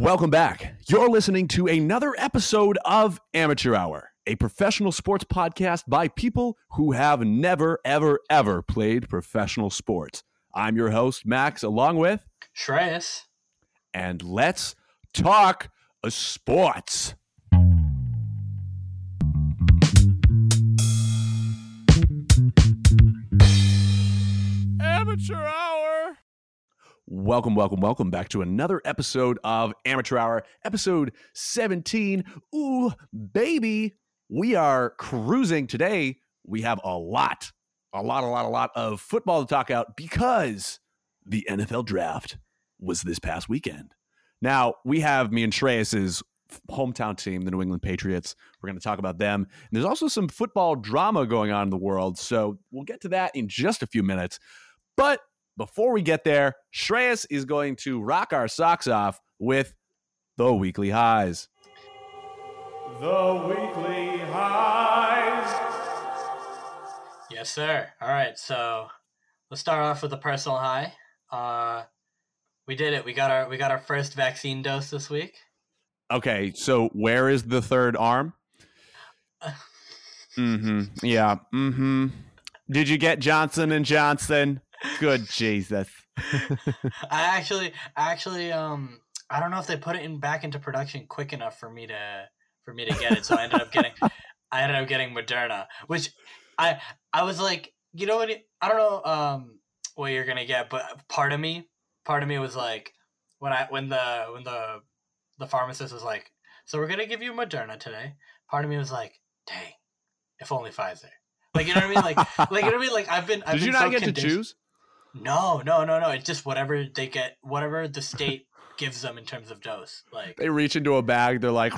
Welcome back. You're listening to another episode of Amateur Hour, a professional sports podcast by people who have never, ever, ever played professional sports. I'm your host, Max, along with Shreyas. And let's talk uh, sports. Amateur Hour. Welcome, welcome, welcome back to another episode of Amateur Hour, episode 17. Ooh, baby, we are cruising today. We have a lot, a lot, a lot, a lot of football to talk out because the NFL draft was this past weekend. Now, we have me and Shreyas's hometown team, the New England Patriots. We're going to talk about them. And there's also some football drama going on in the world. So we'll get to that in just a few minutes. But before we get there, Shreyas is going to rock our socks off with the weekly highs. The weekly highs. Yes, sir. All right, so let's start off with a personal high. Uh, we did it. We got our we got our first vaccine dose this week. Okay, so where is the third arm? mm-hmm. Yeah. Mm-hmm. Did you get Johnson and Johnson? Good Jesus. I actually actually um I don't know if they put it in back into production quick enough for me to for me to get it. So I ended up getting I ended up getting Moderna, which I I was like, you know what? I don't know um what you're gonna get, but part of me, part of me was like, when I when the when the the pharmacist was like, so we're gonna give you Moderna today. Part of me was like, dang, if only Pfizer. Like you know what I mean? Like like you know what I mean? Like I've been. I've Did been you not so get to choose? No, no, no, no. It's just whatever they get, whatever the state gives them in terms of dose. Like they reach into a bag, they're like,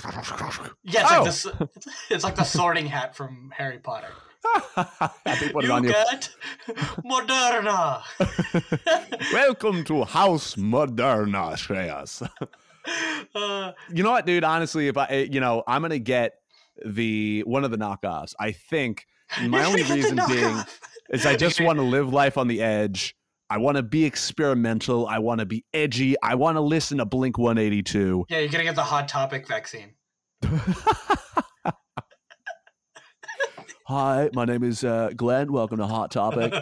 yeah, it's, oh. like, the, it's like the Sorting Hat from Harry Potter. you get Moderna. Welcome to House Moderna, Shreyas. Uh, you know what, dude? Honestly, if I, you know, I'm gonna get the one of the knockoffs. I think my only reason being is I just want to live life on the edge. I want to be experimental. I want to be edgy. I want to listen to Blink 182. Yeah, you're gonna get the Hot Topic vaccine. Hi, my name is uh, Glenn. Welcome to Hot Topic.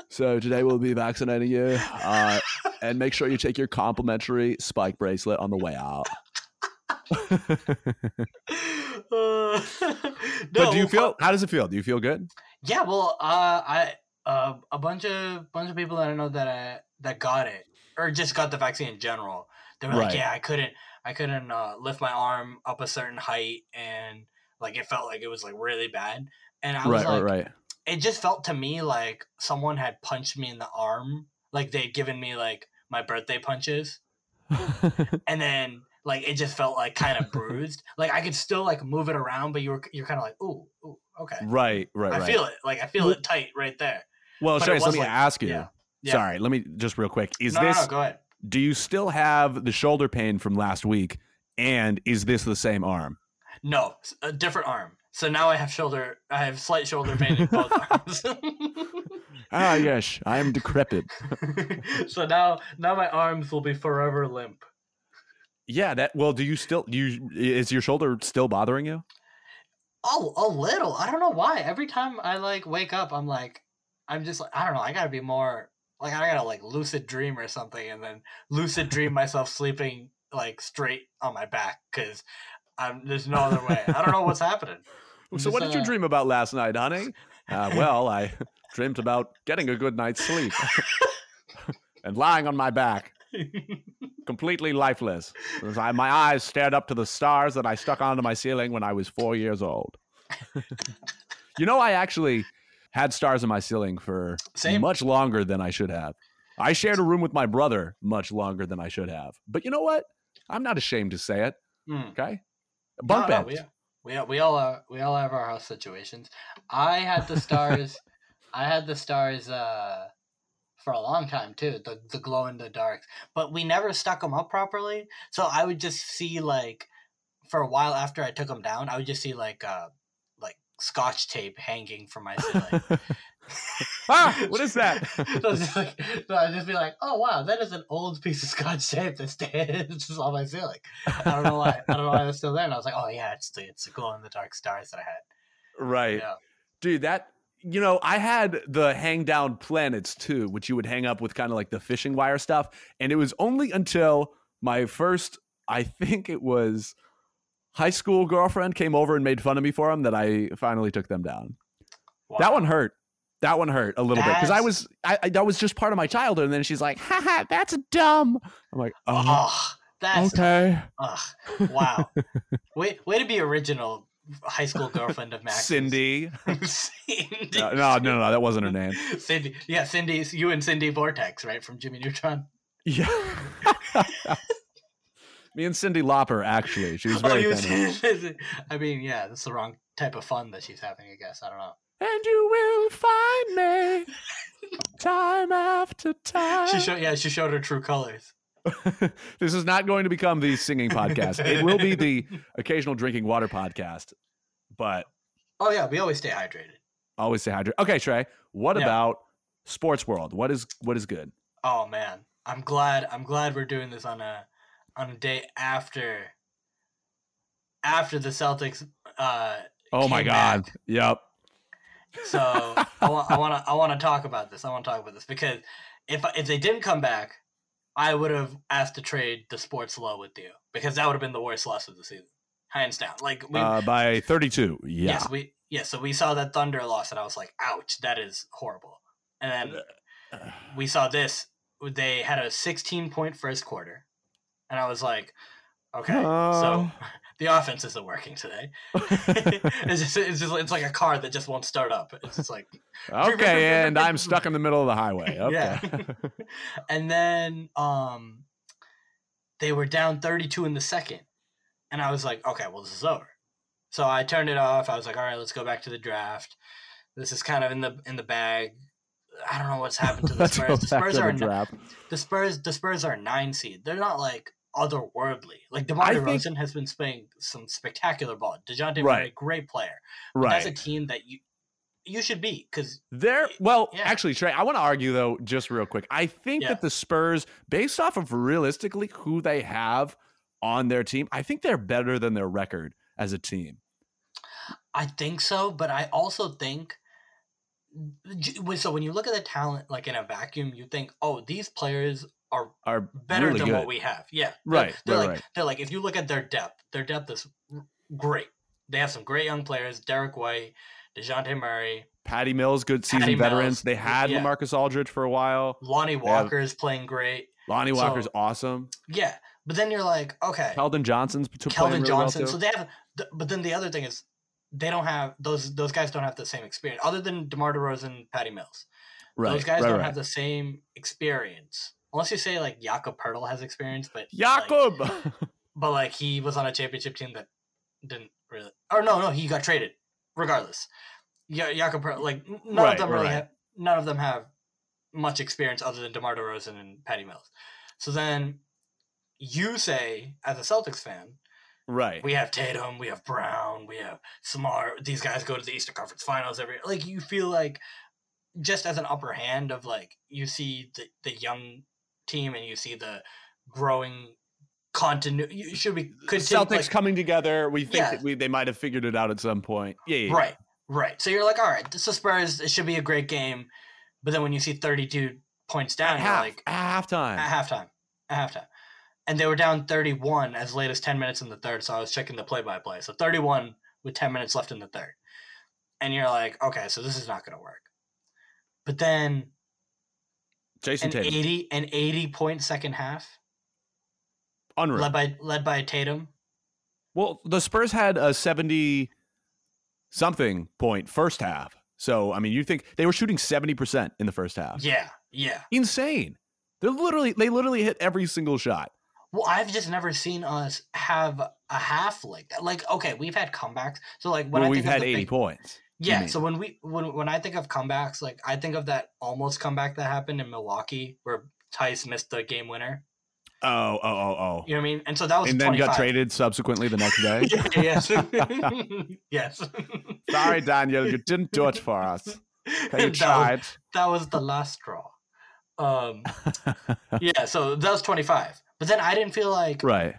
so today we'll be vaccinating you, uh, and make sure you take your complimentary spike bracelet on the way out. no, but do you feel? How does it feel? Do you feel good? Yeah, well, uh, I uh, a bunch of bunch of people that I know that I, that got it or just got the vaccine in general. They were right. like, "Yeah, I couldn't, I couldn't uh, lift my arm up a certain height, and like it felt like it was like really bad." And I was right, like, right, right. It just felt to me like someone had punched me in the arm, like they'd given me like my birthday punches, and then like it just felt like kind of bruised. Like I could still like move it around, but you were you're kind of like, ooh, ooh, okay, right, right. I right. feel it. Like I feel it tight right there. Well, sorry. let me like, ask you. Yeah, yeah. Sorry, let me just real quick. Is no, this? No, no. Do you still have the shoulder pain from last week? And is this the same arm? No, a different arm. So now I have shoulder. I have slight shoulder pain in both arms. ah, yes, I am decrepit. so now, now my arms will be forever limp. Yeah, that. Well, do you still? Do you is your shoulder still bothering you? Oh, a little. I don't know why. Every time I like wake up, I'm like, I'm just like, I don't know. I gotta be more like I gotta like lucid dream or something, and then lucid dream myself sleeping like straight on my back because I'm there's no other way. I don't know what's happening. I'm so, just, what did uh, you dream about last night, honey? Uh, well, I dreamed about getting a good night's sleep and lying on my back completely lifeless. I, my eyes stared up to the stars that I stuck onto my ceiling when I was four years old. you know, I actually had stars in my ceiling for Same. much longer than I should have. I shared a room with my brother much longer than I should have. But you know what? I'm not ashamed to say it. Mm. Okay, bunk no, beds. No, we, we, we all are, we all have our house situations. I had the stars. I had the stars. Uh, for a long time too. The the glow in the dark, but we never stuck them up properly. So I would just see like for a while after I took them down, I would just see like uh like scotch tape hanging from my ceiling. ah, what is that? so, just like, so I'd just be like, oh wow, that is an old piece of scotch tape that's it's just on my ceiling. I don't know why. I don't know why it's still there. And I was like, oh yeah, it's the it's the glow in the dark stars that I had. right. Yeah. Dude, that you know, I had the hang down planets too, which you would hang up with kind of like the fishing wire stuff. And it was only until my first, I think it was high school girlfriend came over and made fun of me for them that I finally took them down. That one hurt. That one hurt a little bit because I was I, I that was just part of my childhood. And then she's like, "Haha, that's dumb." I'm like, "Oh, Oh, that's okay." ugh, wow. way way to be original, high school girlfriend of Max. Cindy. Cindy. No, no, no, no, that wasn't her name. Cindy. Yeah, Cindy. You and Cindy Vortex, right from Jimmy Neutron. Yeah. Me and Cyndi Lauper, actually. She was Oh, very you. funny. I mean, yeah, that's the wrong type of fun that she's having. I guess I don't know. And you will find me time after time. She showed. Yeah, she showed her true colors. this is not going to become the singing podcast. It will be the occasional drinking water podcast, but Oh yeah, we always stay hydrated. always stay hydrated. Okay, Trey, what Yeah. about sports world? What is what is good? Oh man, I'm glad. I'm glad we're doing this on a on a day after after the Celtics. Uh, Oh my god. back. Yep. so I want I want to I want to talk about this. I want to talk about this because if if they didn't come back, I would have asked to trade the sports low with you because that would have been the worst loss of the season, hands down. Like we, Uh, by 32. Yeah. yes, we yeah. So we saw that Thunder loss, and I was like, ouch, that is horrible. And then we saw this. They had a 16 point first quarter, and I was like, okay, so Oh. the offense isn't working today. it's just it's just it's like a car that just won't start up. It's just like okay, and I'm stuck in the middle of the highway. Okay. Yeah. and then um they were down 32 in the second. And I was like, okay, well this is over. So I turned it off. I was like, all right, let's go back to the draft. This is kind of in the in the bag. I don't know what's happened to the Spurs. The Spurs are the the Spurs the Spurs are a nine seed. They're not like otherworldly. Like DeMar think- DeRozan has been playing some spectacular ball. Dejounte Right. Murray, great player. But That's a team that you you should be because There, well, Yeah. actually, Trey, I want to argue though, just real quick. I think Yeah. that the Spurs, based off of realistically who they have on their team, I think they're better than their record as a team. I think so, but I also think so when you look at the talent like in a vacuum, you think, oh, these players are Are better really than good. what we have. Yeah, they're- Right, They're, right, like right. they're like if you look at their depth, their depth is great. They have some great young players: Derrick White, Dejounte Murray, Patty Mills, good seasoned Patty veterans. Mills, They had yeah. LaMarcus Aldridge for a while. Lonnie have- Walker is playing great. Lonnie So- Walker's awesome. Yeah, but then you're like, okay, Keldon Johnson's playing really Johnson. Well so they have, but then the other thing is, they don't have those. Those guys don't have the same experience, other than DeMar DeRozan, Patty Mills. right, those guys right, don't right. have the same experience, unless you say like Jakob Poeltl has experience, but like- Jakob. but like he was on a championship team that didn't really, or no, no, he got traded. Regardless, yeah, Jakob Poeltl, like none Right, of them really right. have, none of them have much experience other than DeMar DeRozan and Patty Mills. So then you say, as a Celtics fan, right. we have Tatum, we have Brown, we have Smart. These guys go to the Eastern Conference Finals every. Like you feel like just as an upper hand of like you see the the young team and you see the growing continuity. You should be The continue, Celtics like, coming together. We think Yeah. that we, they might have figured it out at some point. Yeah, yeah, yeah. right, right. So you're like, all right, this is Spurs. It should be a great game. But then when you see 32 points down, At you're half, like, at halftime. at halftime, at halftime. And they were down 31 as late as 10 minutes in the third. So I was checking the play by play. So 31 with 10 minutes left in the third. And you're like, okay, so this is not going to work. But then Jayson an Tatum, 80 an 80 point second half unreal. led by led by Tatum. Well, the Spurs had a 70 something point first half. So, I mean, you think they were shooting 70% in the first half. Yeah, yeah. Insane. They're literally they literally hit every single shot. Well, I've just never seen us have a half like that. Like, okay, we've had comebacks. So like when Well, I we've had 80 big- points. Yeah, so when we when when I think of comebacks, like I think of that almost comeback that happened in Milwaukee where Theis missed the game winner. Oh, oh, oh, oh. You know what I mean? And so that was And then 25. got traded subsequently the next day. yes. yes. Sorry, Daniel, you didn't do it for us. You that, was, tried. that was the last straw. Um, yeah, so that was 25. But then I didn't feel like right.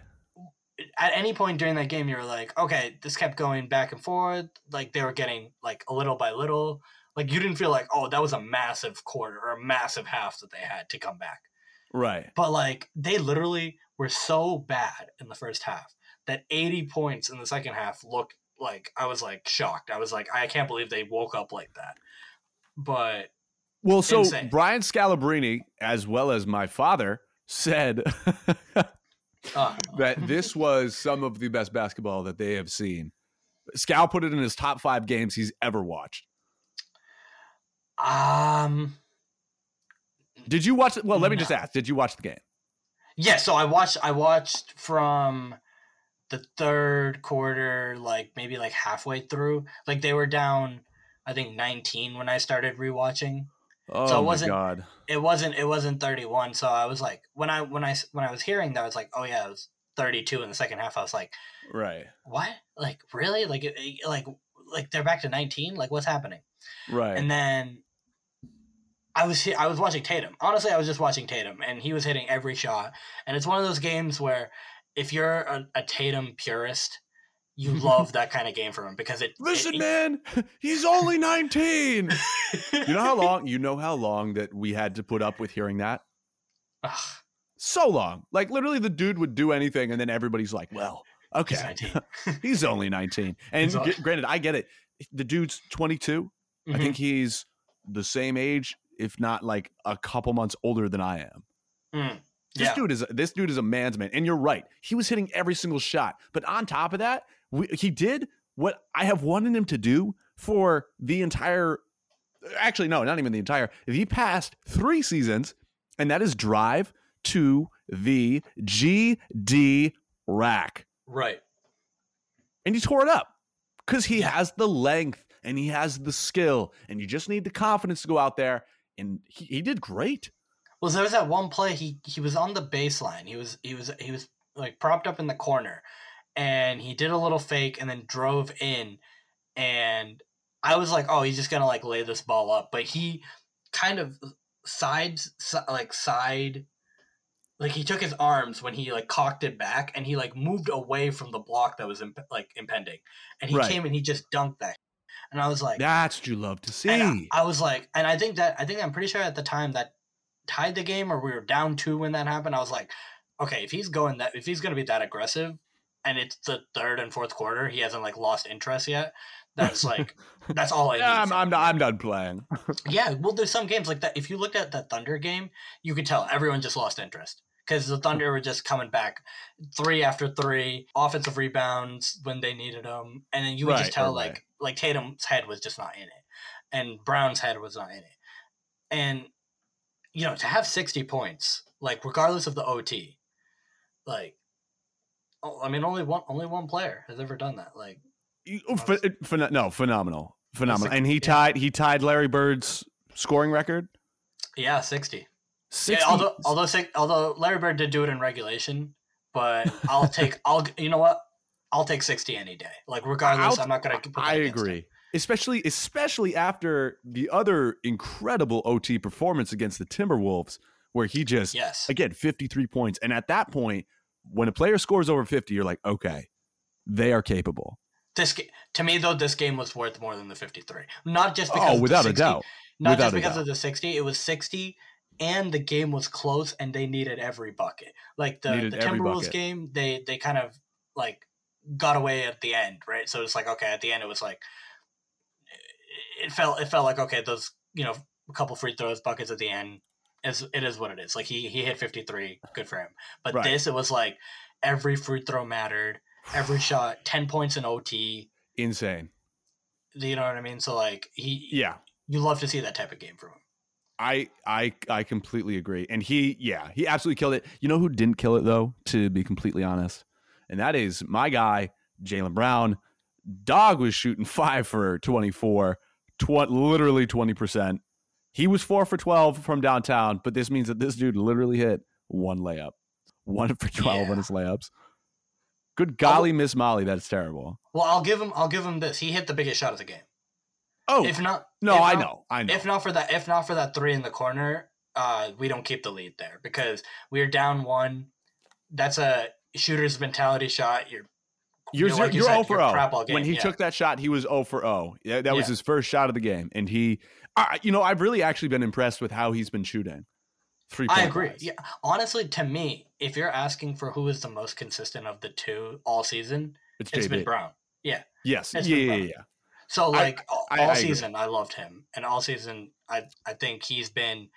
At any point during that game you were like, okay, this kept going back and forth. Like they were getting like a little by little. Like you didn't feel like, oh, that was a massive quarter or a massive half that they had to come back. Right. But like they literally were so bad in the first half that 80 points in the second half looked like I was like shocked. I was like, I can't believe they woke up like that. But Well, so Insane. Brian Scalabrine, as well as my father, said uh, that this was some of the best basketball that they have seen. Scal put it in his top five games he's ever watched. um Did you watch it? Well, let me just ask. Did you watch the game? yeah, so I watched I watched from the third quarter, like maybe like halfway through. Like they were down I think 19 when I started rewatching. Oh So it my wasn't- god! It wasn't it wasn't 31, so I was like when I when I when I was hearing that I was like, "Oh yeah, it was 32 in the second half." I was like, Right, what? Like really? Like it- like like they're back to 19? Like what's happening? right. And then I was I was watching Tatum. Honestly, I was just watching Tatum and he was hitting every shot. And it's one of those games where if you're a, a Tatum purist, you love that kind of game from him because it Listen, it, man, he's only nineteen. you know how long? You know how long that we had to put up with hearing that? Ugh, So long. Like literally, the dude would do anything, and then everybody's like, "Well, okay, he's he's only 19." And g- granted, I get it. The dude's 22. I Mhm. think he's the same age, if not like a couple months older than I am. Mm, This yeah. dude is this dude is a man's man, and you're right. He was hitting every single shot, but on top of that, we, he did what I have wanted him to do for the entire. Actually, no, not even the entire. The past three seasons, and that is drive to the GD rack, Right. and he tore it up because he Yeah. has the length and he has the skill, and you just need the confidence to go out there, and he, he did great. Well, there was that one play. He he was on the baseline. He was he was he was like propped up in the corner, and he did a little fake and then drove in, and I was like, oh, he's just gonna like lay this ball up, but he kind of sides like side. Like he took his arms when he like cocked it back, and he like moved away from the block that was imp- like impending, and he Right. came and he just dunked that, and I was like, That's what you love to see. I, I was like, and I think that I think I'm pretty sure at the time that tied the game or we were down two when that happened. I was like, okay, if he's going that if he's going to be that aggressive, and it's the third and fourth quarter, he hasn't like lost interest yet. That's like that's all I. yeah, I'm I'm, done- I'm done playing. Yeah, well, there's some games like that. If you looked at that Thunder game, you could tell everyone just lost interest because the Thunder were just coming back three after three, offensive rebounds when they needed them, and then you would Right, just tell right, like like Tatum's head was just not in it, and Brown's head was not in it, and you know to have 60 points, like regardless of the OT, like. I mean, only one only one player has ever done that. Like, oh, phen- no, phenomenal, phenomenal. And he yeah. tied he tied Larry Bird's scoring record. yeah, 60. 60, Yeah, although although although Larry Bird did do it in regulation, but I'll take I'll you know what I'll take sixty any day. Like regardless, I'll- I'm not gonna. I agree. him. Especially especially after the other incredible OT performance against the Timberwolves, where he just Yes, again 53 points. And at that point, when a player scores over 50, you're like, okay, they are capable. this to me though this game was worth more than the fifty three. Not just oh, because Oh, of the without a 60 doubt. Not Without just because doubt. of the sixty. It was sixty, and the game was close, and they needed every bucket. Like the Needed the Timberwolves game, they they kind of like got away at the end, right? So it's like okay, at the end it was like it felt it felt like okay, those you know a couple free throws, buckets at the end. Is it is what it is. Like he he hit fifty three, good for him. But Right. this it was like every free throw mattered, every shot, ten points in OT. Insane. You know what I mean? So like he, Yeah. you love to see that type of game from him. I I I completely agree. And he yeah, he absolutely killed it. You know who didn't kill it though, to be completely honest? And that is my guy, Jaylen Brown. Dog was shooting five for 24, tw- literally 20%. He was four for 12 from downtown, but this means that this dude literally hit one layup. One for 12 on his layups. Good golly, Miss Molly, that's terrible. Well, I'll give him. I'll give him this. He hit the biggest shot of the game. Oh If not, no, if I not- know, I know. If not for that, if not for that three in the corner, uh, we don't keep the lead there because we're down one. That's a shooter's mentality shot. You're You're know, zero, like you you're said, 0 for you're 0. crap When he yeah. took that shot, he was 0 for 0. Yeah, that was Yeah. his first shot of the game, and he, I you know, I've really actually been impressed with how he's been shooting. Three. I agree. Yeah, honestly, to me, if you're asking for who is the most consistent of the two all season, it's it's JB. been Brown. Yes, It's yeah, been yeah, yeah. So I- like all I- I all agree. season, I loved him, and all season, I I think he's been.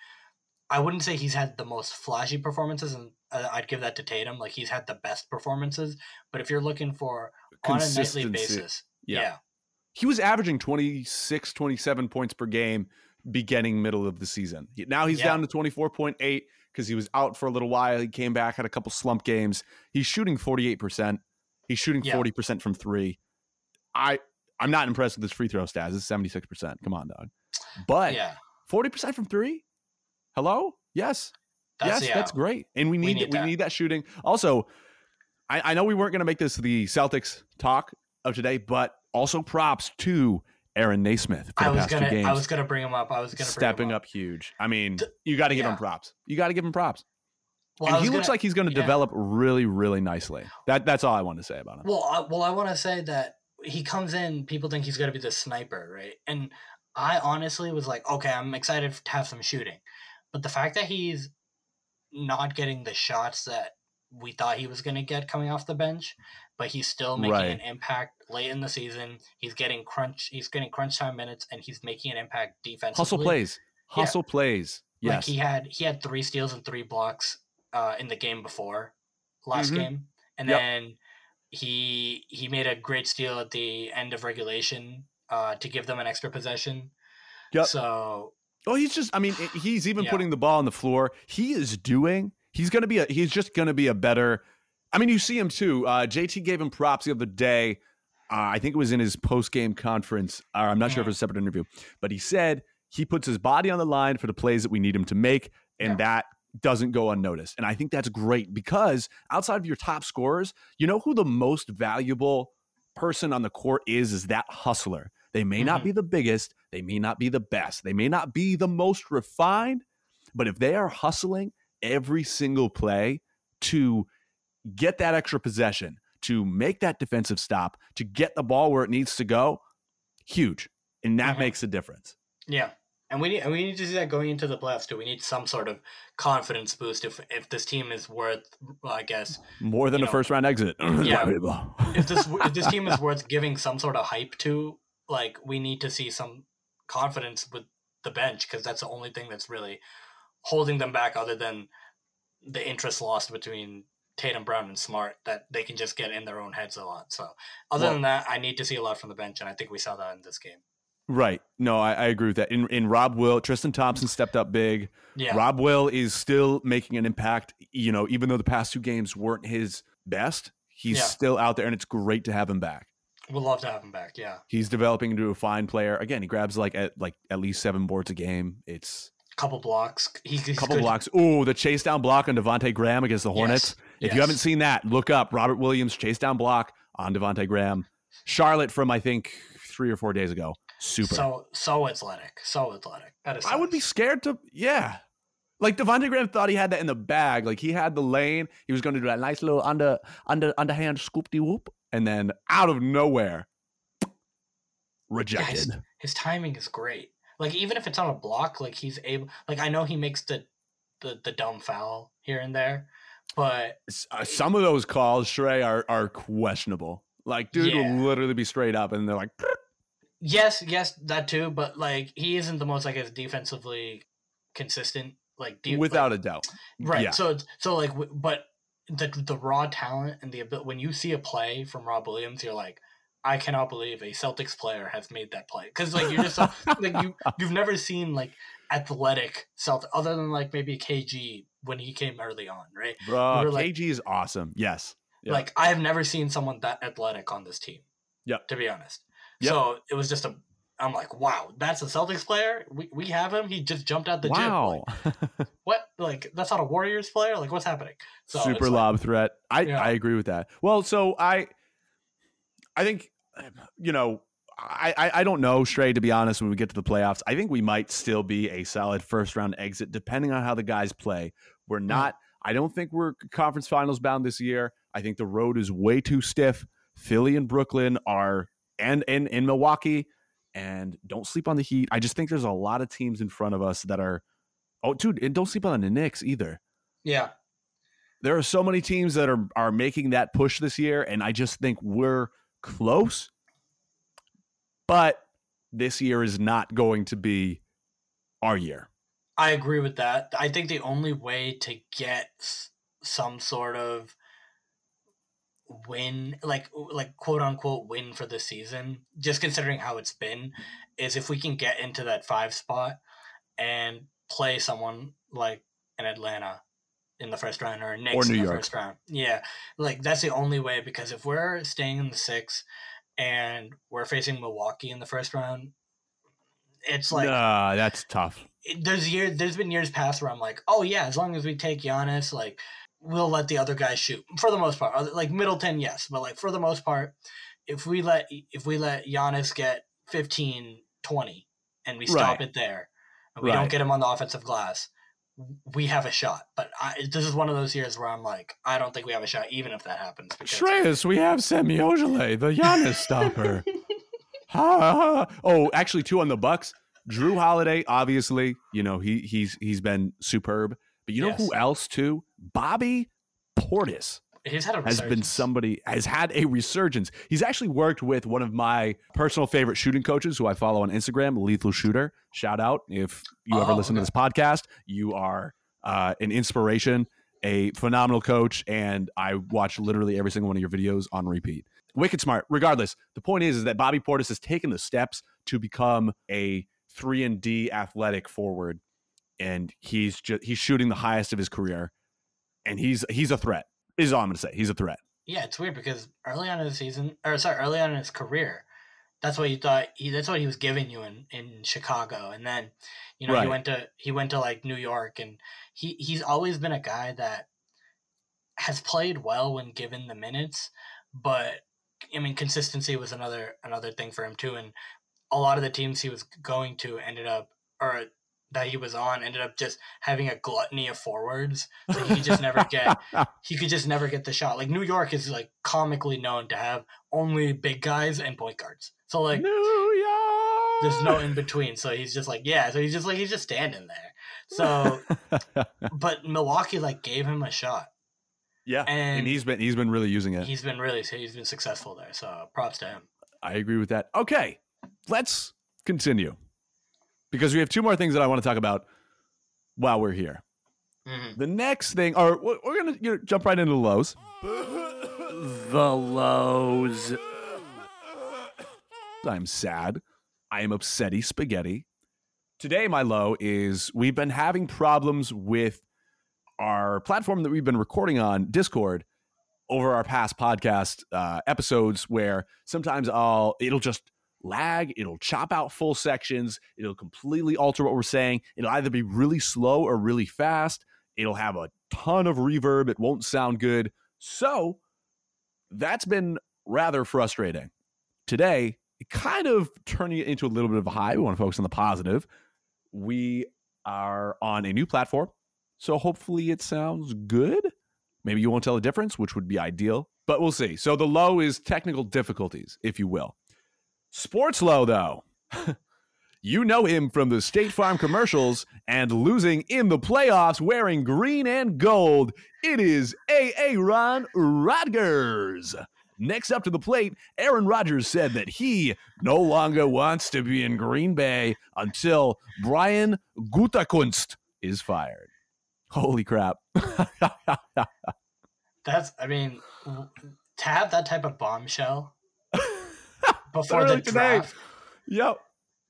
I wouldn't say he's had the most flashy performances, and uh, I'd give that to Tatum. Like he's had the best performances, but if you're looking for on a nightly Consistency. basis, Yeah. yeah, He was averaging 26, 27 points per game beginning middle of the season. Now he's Yeah. down to 24.8 because he was out for a little while. He came back, had a couple slump games. He's shooting 48%. He's shooting Yeah. 40% from three. I I'm not impressed with his free throw stats. It's 76%. Come on, dog. But yeah, 40% from three? Hello? Yes. that's yes, yeah. that's great. And we need, need we that. need that shooting. Also, I, I know we weren't going to make this the Celtics talk of today, but also props to Aaron Nesmith for I the was past gonna, two games. I was gonna bring him up. I was gonna bring him stepping up huge. I mean, you got to give him props. You got to give him props. Well, and he looks gonna- like he's going to yeah. develop really, really nicely. That that's all I want to say about him. Well, I, well, I want to say that he comes in. People think he's going to be the sniper, right? And I honestly was like, okay, I'm excited to have some shooting, but the fact that he's not getting the shots that we thought he was going to get coming off the bench, but he's still making Right. an impact late in the season. He's getting crunch. He's getting crunch time minutes, and he's making an impact defensively. Hustle plays. Yeah. Hustle plays. Like he had he had three steals and three blocks uh, in the game before last Mhm. game, and Yep. then he he made a great steal at the end of regulation uh, to give them an extra possession. Yep. So Oh, he's just. I mean, he's even Yeah. putting the ball on the floor. He is doing. He's going to be a. He's just going to be a better. I mean, you see him too. Uh, JT gave him props the other day. Uh, I think it was in his post game conference. Or I'm not sure if it was a separate interview, but he said he puts his body on the line for the plays that we need him to make, and Yeah. that doesn't go unnoticed. And I think that's great because outside of your top scorers, you know who the most valuable person on the court is? Is that hustler. They may not Mhm. be the biggest, they may not be the best, they may not be the most refined, but if they are hustling every single play to get that extra possession, to make that defensive stop, to get the ball where it needs to go, huge. And that Mhm. makes a difference. yeah, and we need and we need to see that going into the playoffs too. We need some sort of confidence boost if if this team is worth, well, I guess, More than a know, first round exit. yeah. if this if this team is worth giving some sort of hype to, like we need to see some confidence with the bench because that's the only thing that's really holding them back, other than the interest lost between Tatum Brown and Smart that they can just get in their own heads a lot. So, other Well- than that, I need to see a lot from the bench, and I think we saw that in this game. Right. No, I, I agree with that. In in Rob Will, Tristan Thompson stepped up big. Yeah, Rob Will is still making an impact. You know, even though the past two games weren't his best, he's Yeah. still out there, and it's great to have him back. we'd love to have him back. Yeah, He's developing into a fine player. Again, he grabs like at like at least seven boards a game. It's couple blocks. He, he's a couple good. blocks. Oh, the chase down block on Devonte Graham against the Hornets. If you haven't seen that, look up Robert Williams chase down block on Devonte Graham. Charlotte from I think three or four days ago. Super. So so athletic, so athletic. That is. I would be scared to, yeah. Like Devontae Graham thought he had that in the bag. Like he had the lane. He was going to do that nice little under under underhand scoop de whoop, and then out of nowhere, rejected. his timing is great. Like even if it's on a block, like he's able. Like I know he makes the the, the dumb foul here and there, but uh, some of those calls, Shrey, are are questionable. Like dude Yeah. will literally be straight up, and they're like, yes, yes, that too. But like he isn't the most like as defensively consistent. Like without like, a doubt. right. yeah. So so like, but the the raw talent and the ability when you see a play from Rob Williams, you're like. I cannot believe a Celtics player has made that play because like you're just so, like you you've never seen like athletic Celtic other than like maybe KG when he came early on, right? Bro, we like- KG is awesome. Yes. Yeah. Like I have never seen someone that athletic on this team. Yeah. To be honest. Yep. So it was just a I'm like, wow, that's a Celtics player. We, we have him. He just jumped out the gym. wow. Like, what? Like that's not a Warriors player. Like what's happening? So super it's like- lob threat. I Yeah. I agree with that. Well, so I I think you know I, I don't know, Stray. To be honest, when we get to the playoffs, I think we might still be a solid first round exit, depending on how the guys play. We're mm. not. I don't think we're conference finals bound this year. I think the road is way too stiff. Philly and Brooklyn are, and and in Milwaukee, and don't sleep on the Heat. I just think there's a lot of teams in front of us that are. Oh, dude, and don't sleep on the Knicks either. Yeah. There are so many teams that are are making that push this year, and I just think we're close. But this year is not going to be our year. I agree with that. I think the only way to get some sort of win, like like quote unquote win for the season, just considering how it's been, is if we can get into that five spot and play someone like in Atlanta in the first round or Knicks New in the York. first round. Yeah, like that's the only way because if we're staying in the six and we're facing Milwaukee in the first round, it's like nah, that's tough. it- there's year there's been years past where I'm like, oh yeah, as long as we take Giannis, like we'll let the other guys shoot for the most part. Like Middleton, yes, but like for the most part, if we let if we let Giannis get 15, 20 and we stop Right. it there, and we Right. don't get him on the offensive glass, we have a shot. But I, this is one of those years where I'm like, I don't think we have a shot, even if that happens. Because Shreyas, we have Semi Ojeleye, the Giannis stopper. Ha, ha, ha. Oh, actually, two on the Bucks. Jrue Holiday, obviously, you know he he's he's been superb. But you know Yes. who else too? Bobby Portis he's had a has been somebody has had a resurgence. He's actually worked with one of my personal favorite shooting coaches, who I follow on Instagram, Lethal Shooter. Shout out if you ever Oh, listen to this podcast. You are uh, an inspiration, a phenomenal coach, and I watch literally every single one of your videos on repeat. Wicked smart. Regardless, the point is, is that Bobby Portis has taken the steps to become a three and D athletic forward, and he's just he's shooting the highest of his career, and he's he's a threat. Is all I'm going to say. He's a threat. Yeah, it's weird because early on in the season, or sorry, early on in his career, that's what you thought he. That's what he was giving you in in Chicago, and then, you know, Right. he went to he went to like New York, and he he's always been a guy that has played well when given the minutes, but I mean, consistency was another another thing for him too, and a lot of the teams he was going to ended up or that he was on ended up just having a gluttony of forwards, so he could just never get he could just never get the shot. Like New York is like comically known to have only big guys and point guards. So like New York. there's no in between. So he's just like yeah. So he's just like he's just standing there. So but Milwaukee like gave him a shot. yeah, and, and he's been he's been really using it. He's been really he's been successful there. So props to him. I agree with that. Okay, let's continue because we have two more things that I want to talk about while we're here. hmm The next thing, or we're we're gonna you know, jump right into the lows. the lows. I'm sad. I am upsetty spaghetti. Today, my low is we've been having problems with our platform that we've been recording on, Discord, over our past podcast uh, episodes, where sometimes I'll it'll just lag, it'll chop out full sections, it'll completely alter what we're saying. It'll either be really slow or really fast. It'll have a ton of reverb. It won't sound good. So that's been rather frustrating. Today, kind of turning it into a little bit of a high. We want to focus on the positive. We are on a new platform. So hopefully it sounds good. Maybe you won't tell the difference, which would be ideal, but we'll see. So the low is technical difficulties, if you will. Sports low, though. you know him from the State Farm commercials and losing in the playoffs wearing green and gold. It is A.A. Ron Rodgers. Next up to the plate, Aaron Rodgers said that he no longer wants to be in Green Bay until Brian Gutekunst is fired. Holy crap. That's I mean to have that type of bombshell before the today. draft. yep.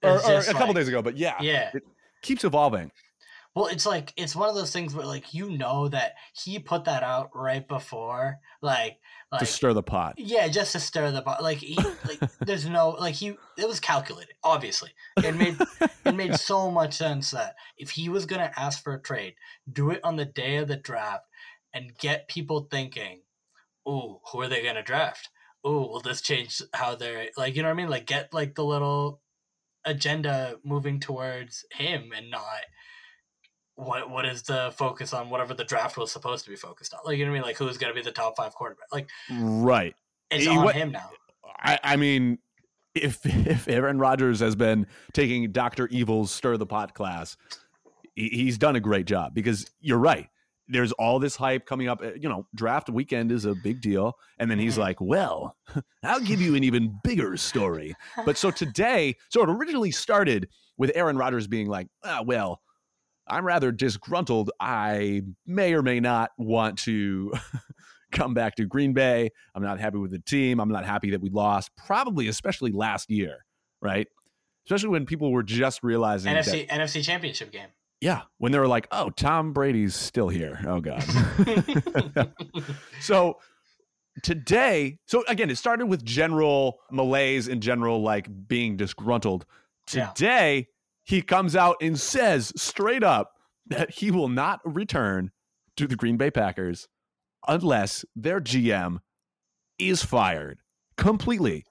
Or, or a couple like- days ago, but yeah, Yeah. it keeps evolving. Well, it's like it's one of those things where like you know that he put that out right before, like to stir the pot. yeah, just to stir the pot. Like he like there's no like he it was calculated. Obviously, it made it made so much sense that if he was gonna ask for a trade, do it on the day of the draft and get people thinking, "Ooh, who are they gonna draft? Oh, will this change how they're like, you know what I mean? Like, get like the little agenda moving towards him and not what what is the focus on whatever the draft was supposed to be focused on. Like, you know what I mean? Like, who's going to be the top five quarterback? Like, Right. it's He- on what- him now. I, I mean, if if Aaron Rodgers has been taking Doctor Evil's stir the pot class, he, he's done a great job because you're right. There's all this hype coming up. uh, You know, draft weekend is a big deal, and then he's Mhm. like, "Well, I'll give you an even bigger story." But so today, so it originally started with Aaron Rodgers being like, ah, "Well, I'm rather disgruntled. I may or may not want to come back to Green Bay. I'm not happy with the team. I'm not happy that we lost, probably especially last year, right? Especially when people were just realizing that, NFC NFC Championship game. Yeah, when they were like, oh, Tom Brady's still here. Oh, God. so today, so again, it started with general malaise and general like being disgruntled. Yeah. Today, he comes out and says straight up that he will not return to the Green Bay Packers unless their GM is fired completely.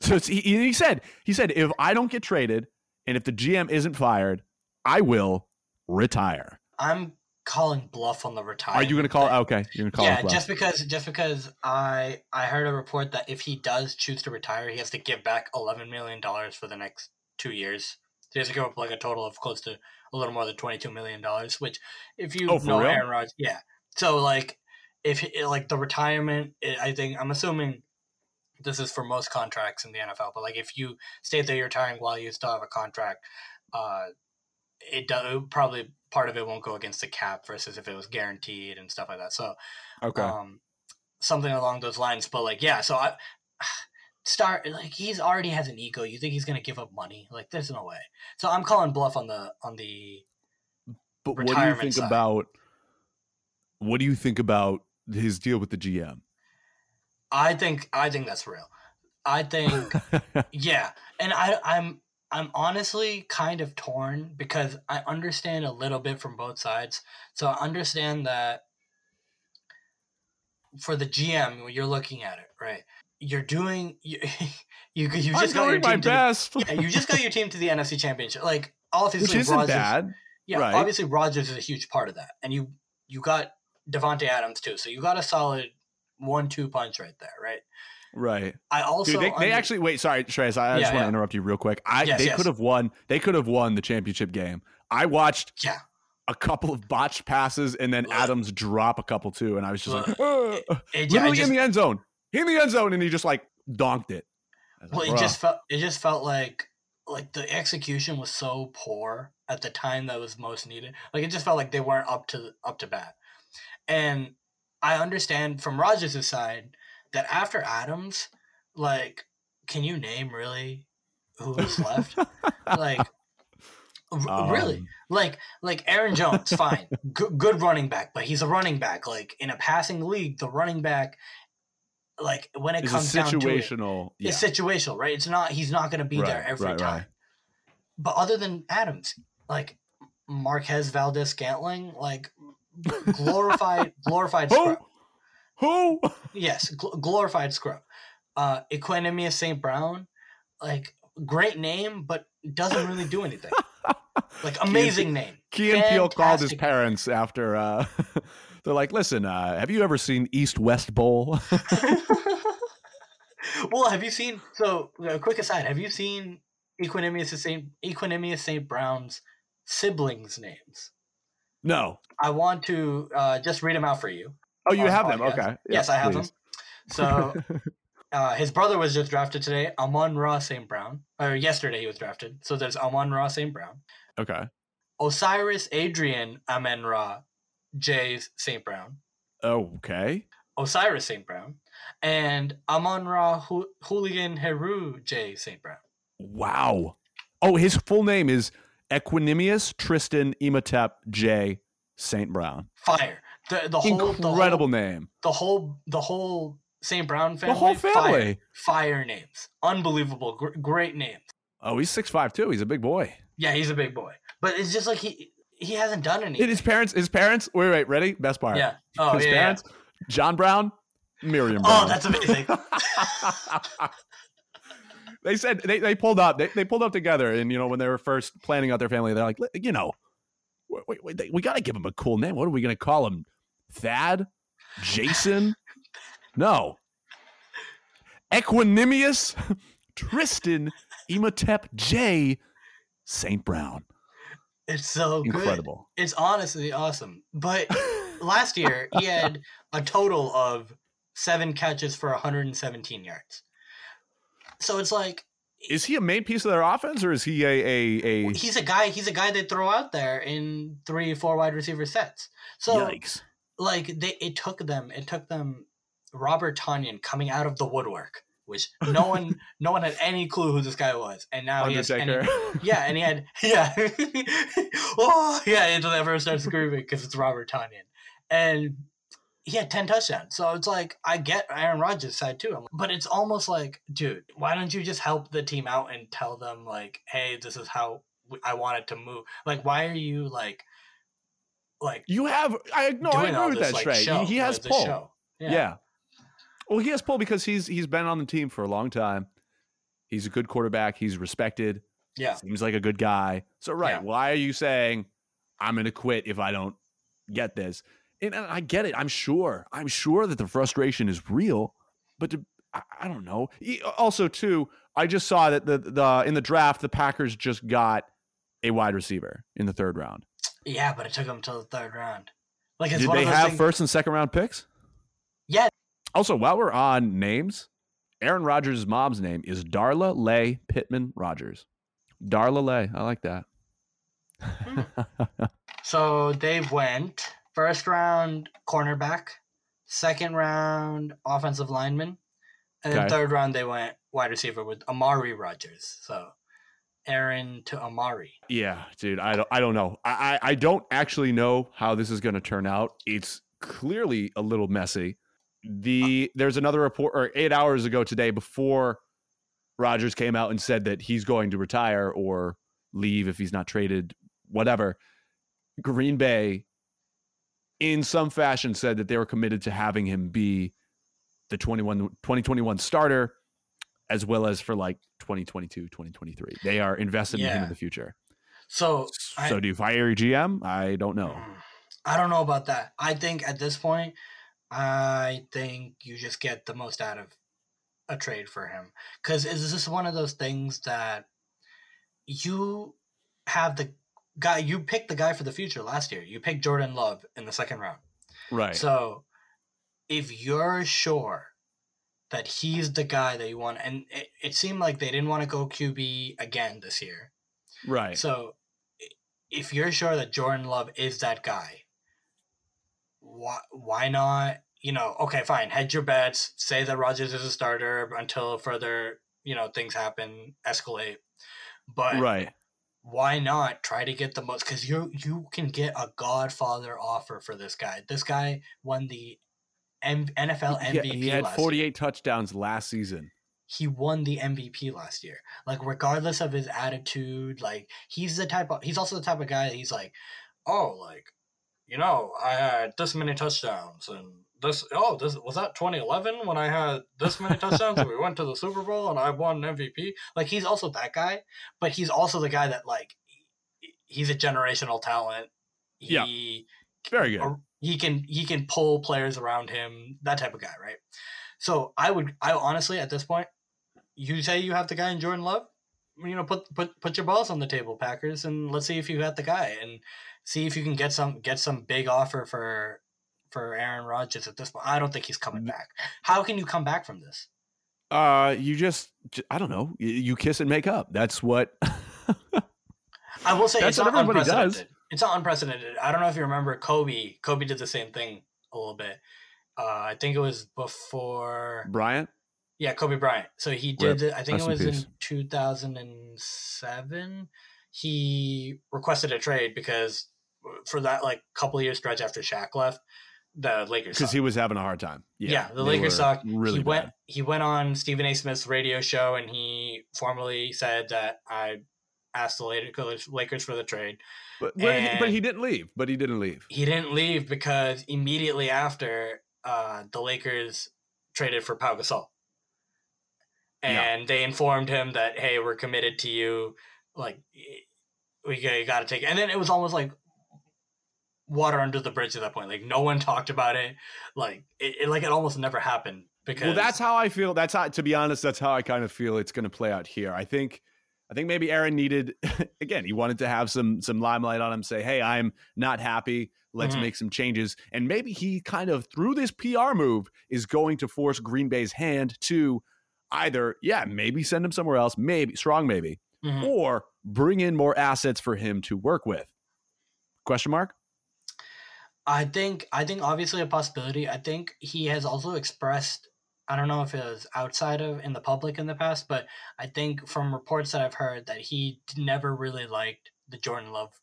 So it's, he, he said, he said, if I don't get traded and if the GM isn't fired, I will retire. I'm calling bluff on the retirement. Are you going to call? Okay, you're going to call. yeah, bluff. just because just because I I heard a report that if he does choose to retire, he has to give back eleven million dollars for the next two years. So he has to give up like a total of close to a little more than twenty two million dollars. Which, if you Oh, know real? Aaron Rodgers, yeah. So like, if like the retirement, i I think I'm assuming this is for most contracts in the NFL. But like, if you state that you're retiring while you still have a contract, uh, it does probably part of it won't go against the cap versus if it was guaranteed and stuff like that. So okay. um, something along those lines. But like, yeah, so I start like he's already has an ego. You think he's gonna give up money? Like, there's no way. So I'm calling bluff on the on the. but what do you think side. about? What do you think about his deal with the GM? I think I think that's real. I think yeah, and I I'm I'm honestly kind of torn because I understand a little bit from both sides. So I understand that for the GM, you're looking at it, right? You're doing you you, you just got your team to the, best, yeah, you just got your team to the NFC Championship. Like obviously, which isn't Rodgers, bad. Yeah, right. obviously Rodgers is a huge part of that, and you you got Davante Adams too, so you got a solid one-two punch right there, right? Right. I also Dude, they, they actually wait. Sorry, Trace. I, Yeah, just want to yeah. interrupt you real quick. I Yes, they yes. could have won. They could have won the championship game. I watched Yeah. a couple of botched passes and then Look. Adams drop a couple too, and I was just like, Look, it, it literally just, in the end zone, in the end zone, and he just like donked it. Well, like, it just felt it just felt like like the execution was so poor at the time that was most needed. Like it just felt like they weren't up to up to bat. And I understand from Rodgers' side that after Adams, like, can you name really who's left? like, r- really? Um, Like, like Aaron Jones, fine, G- good running back, but he's a running back. Like in a passing league, the running back, like when it it's a comes down to it, situational. Yeah. it's situational, right? It's not he's not going to be there every right, time. right. But other than Adams, like Marquez Valdes-Scantling, like glorified glorified scrub. Who? Yes, gl- glorified scrub. Uh Equanimeous St. Brown, like great name, but doesn't really do anything. Like amazing name. Key and Peele called his parents after. uh They're like, listen, uh, have you ever seen East West Bowl? well, have you seen? So, uh, quick aside: Have you seen Equanimeous Saint Equanimeous Saint Brown's siblings' names? no. I want to uh, just read them out for you. Oh, you have them. podcast. Okay. yes, I have please. them. So, uh, his brother was just drafted today, Amon Ra St. Brown. Or yesterday he was drafted. So there's Amon Ra St. Brown, okay. Osiris Adrian Amen Ra J. St. Brown, Okay. Osiris St. Brown, and Amon Ra Hooligan Heru J. St. Brown. Wow. Oh, his full name is Equanimeous Tristan Imhotep J. St. Brown. Fire. The the whole Incredible the whole, name. the whole the whole St. Brown family. The whole Fire, family. fire names. Unbelievable. Gr- great names. Oh, he's six five too. He's a big boy. Yeah, he's a big boy. But it's just like he he hasn't done anything. And his parents, his parents, wait, wait, ready? Best part. Yeah. Oh his yeah, yeah. parents, John Brown, Miriam. Oh, Brown. that's amazing. they said they, they pulled up they, they pulled up together and you know when they were first planning out their family they're like you know we, we, we got to give him a cool name what are we going to call him thad jason no equanimeous tristan imhotep j saint brown It's so good. incredible It's honestly awesome. But last year he had a total of seven catches for 117 yards. So it's like is he a main piece of their offense or is he a a, a he's a guy. He's a guy they throw out there in three, four wide receiver sets. So yikes like they, it took them. It took them. Robert Tonyan coming out of the woodwork, which no one, no one had any clue who this guy was, and now he has. and he- yeah, and he had yeah, oh yeah, until everyone starts screaming because it's Robert Tonyan, and he had ten touchdowns. So it's like I get Aaron Rodgers' side too, I'm- but it's almost like, dude, why don't you just help the team out and tell them like, hey, this is how I want it to move. Like, why are you like, like you have i no i agree with this that like show? he, he has pull show. Yeah. Well, he has pull because he's he's been on the team for a long time. He's a good quarterback. He's respected. yeah, Seems like a good guy. So right, Yeah. why are you saying I'm going to quit if I don't get this? And I get it. I'm sure. I'm sure that the frustration is real, but to, I, I don't know. Also, too, I just saw that the the in the draft the Packers just got a wide receiver in the third round. Yeah, but it took them till the third round. Like, it's Did one they have things- first and second round picks? Yeah. Also, while we're on names, Aaron Rodgers' mom's name is Darla Leigh Pittman Rodgers. Darla Lay. I like that. Hmm. So they went first round cornerback, second round offensive lineman, and then Okay. third round they went wide receiver with Amari Rodgers. So Aaron to Amari. yeah, dude. I don't. I don't know. I. I, don't actually know how this is going to turn out. It's clearly a little messy. The there's another report, or eight hours ago today, before Rodgers came out and said that he's going to retire or leave if he's not traded, whatever. Green Bay, in some fashion, said that they were committed to having him be the 21, 2021 starter, as well as for like 2022, 2023. They are invested in him in the future. So I- So do you fire your GM? I don't know. Mm, I don't know about that. I think at this point, I think you just get the most out of a trade for him. Because is this one of those things that you have the guy, you picked the guy for the future last year. You picked Jordan Love in the second round. Right. So if you're sure that he's the guy that you want, and it, it seemed like they didn't want to go QB again this year. right. So, if you're sure that Jordan Love is that guy, why why not? You know, okay, fine. Hedge your bets. Say that Rodgers is a starter until further, you know, things happen, escalate. But right. why not try to get the most? Because you you can get a Godfather offer for this guy. This guy won the M- NFL He- MVP. he had 48 Year. touchdowns last season. He won the MVP last year. Like regardless of his attitude, like he's the type of he's also the type of guy that he's like, oh, like you know, I had this many touchdowns and this oh this was that 2011 when I had this many touchdowns and we went to the Super Bowl and I won MVP. Like he's also that guy, but he's also the guy that like he's a generational talent. Yeah. Very good. or he can he can pull players around him, that type of guy, right? So I would I honestly at this point, you say you have the guy in Jordan Love, you know, put put put your balls on the table, Packers, and let's see if you got the guy and see if you can get some get some big offer for for Aaron Rodgers at this point. I don't think he's coming back. How can you come back from this? Uh, you just, I don't know. You, kiss and make up. That's what. I will say That's it's what not everybody does. It's not unprecedented. I don't know if you remember Kobe. Kobe did the same thing a little bit. Uh, I think it was before Bryant. Yeah, Kobe Bryant. So he did. it- I think Rest it was peace. in 2007. He requested a trade because for that like couple years stretch after Shaq left, the Lakers. Because he was having a hard time. Yeah, Yeah, the Lakers sucked. Really he bad. went. He went on Stephen A. Smith's radio show and he formally said that I asked the Lakers Lakers for the trade. But, but, he, but he didn't leave. But he didn't leave. He didn't leave because immediately after, uh, the Lakers traded for Pau Gasol. Yeah. And they informed him that, hey, we're committed to you. Like, we got to take it. And then it was almost like water under the bridge at that point. Like, no one talked about it. Like, it, it like it almost never happened because Well, that's how I feel. That's how, to be honest, that's how I kind of feel it's going to play out here. I think, I think maybe Aaron needed, again, he wanted to have some some limelight on him. Say, hey, I'm not happy. Let's Mhm. make some changes. And maybe he kind of through this PR move is going to force Green Bay's hand to either, yeah, maybe send him somewhere else, maybe strong, maybe, Mhm. or bring in more assets for him to work with. Question mark? I think I think obviously a possibility. I think he has also expressed I don't know if it was outside of in the public in the past, but I think from reports that I've heard that he never really liked the Jordan Love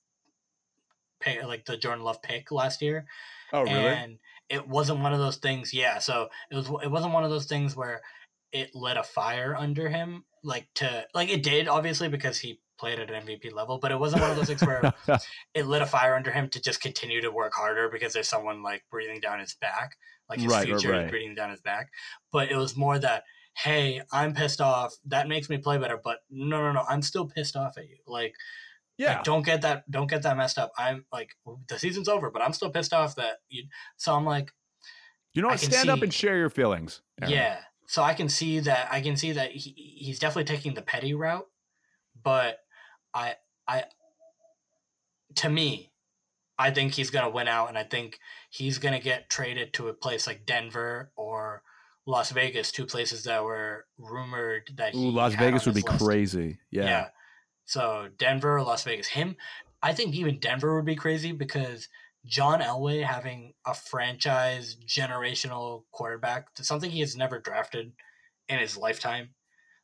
pick like the Jordan Love pick last year. Oh, really? And it wasn't one of those things, yeah. So it was it wasn't one of those things where it lit a fire under him, like to like it did obviously because he played at an MVP level, but it wasn't one of those things where it lit a fire under him to just continue to work harder because there's someone like breathing down his back, like his Right, right, future right. is breathing down his back. But it was more that, hey, I'm pissed off. That makes me play better. But no, no, no, I'm still pissed off at you. Like, yeah. like, don't get that, don't get that messed up. I'm like, the season's over, but I'm still pissed off that you. So I'm like, You know what? Stand up and share your feelings. Aaron. yeah. So I can see that. I can see that he, he's definitely taking the petty route, but I, I, to me, I think he's gonna win out, and I think he's gonna get traded to a place like Denver or Las Vegas, two places that were rumored that. Ooh, he Las Vegas would be list. crazy. Yeah. yeah. So Denver, or Las Vegas, him. I think even Denver would be crazy because John Elway having a franchise generational quarterback, something he has never drafted in his lifetime.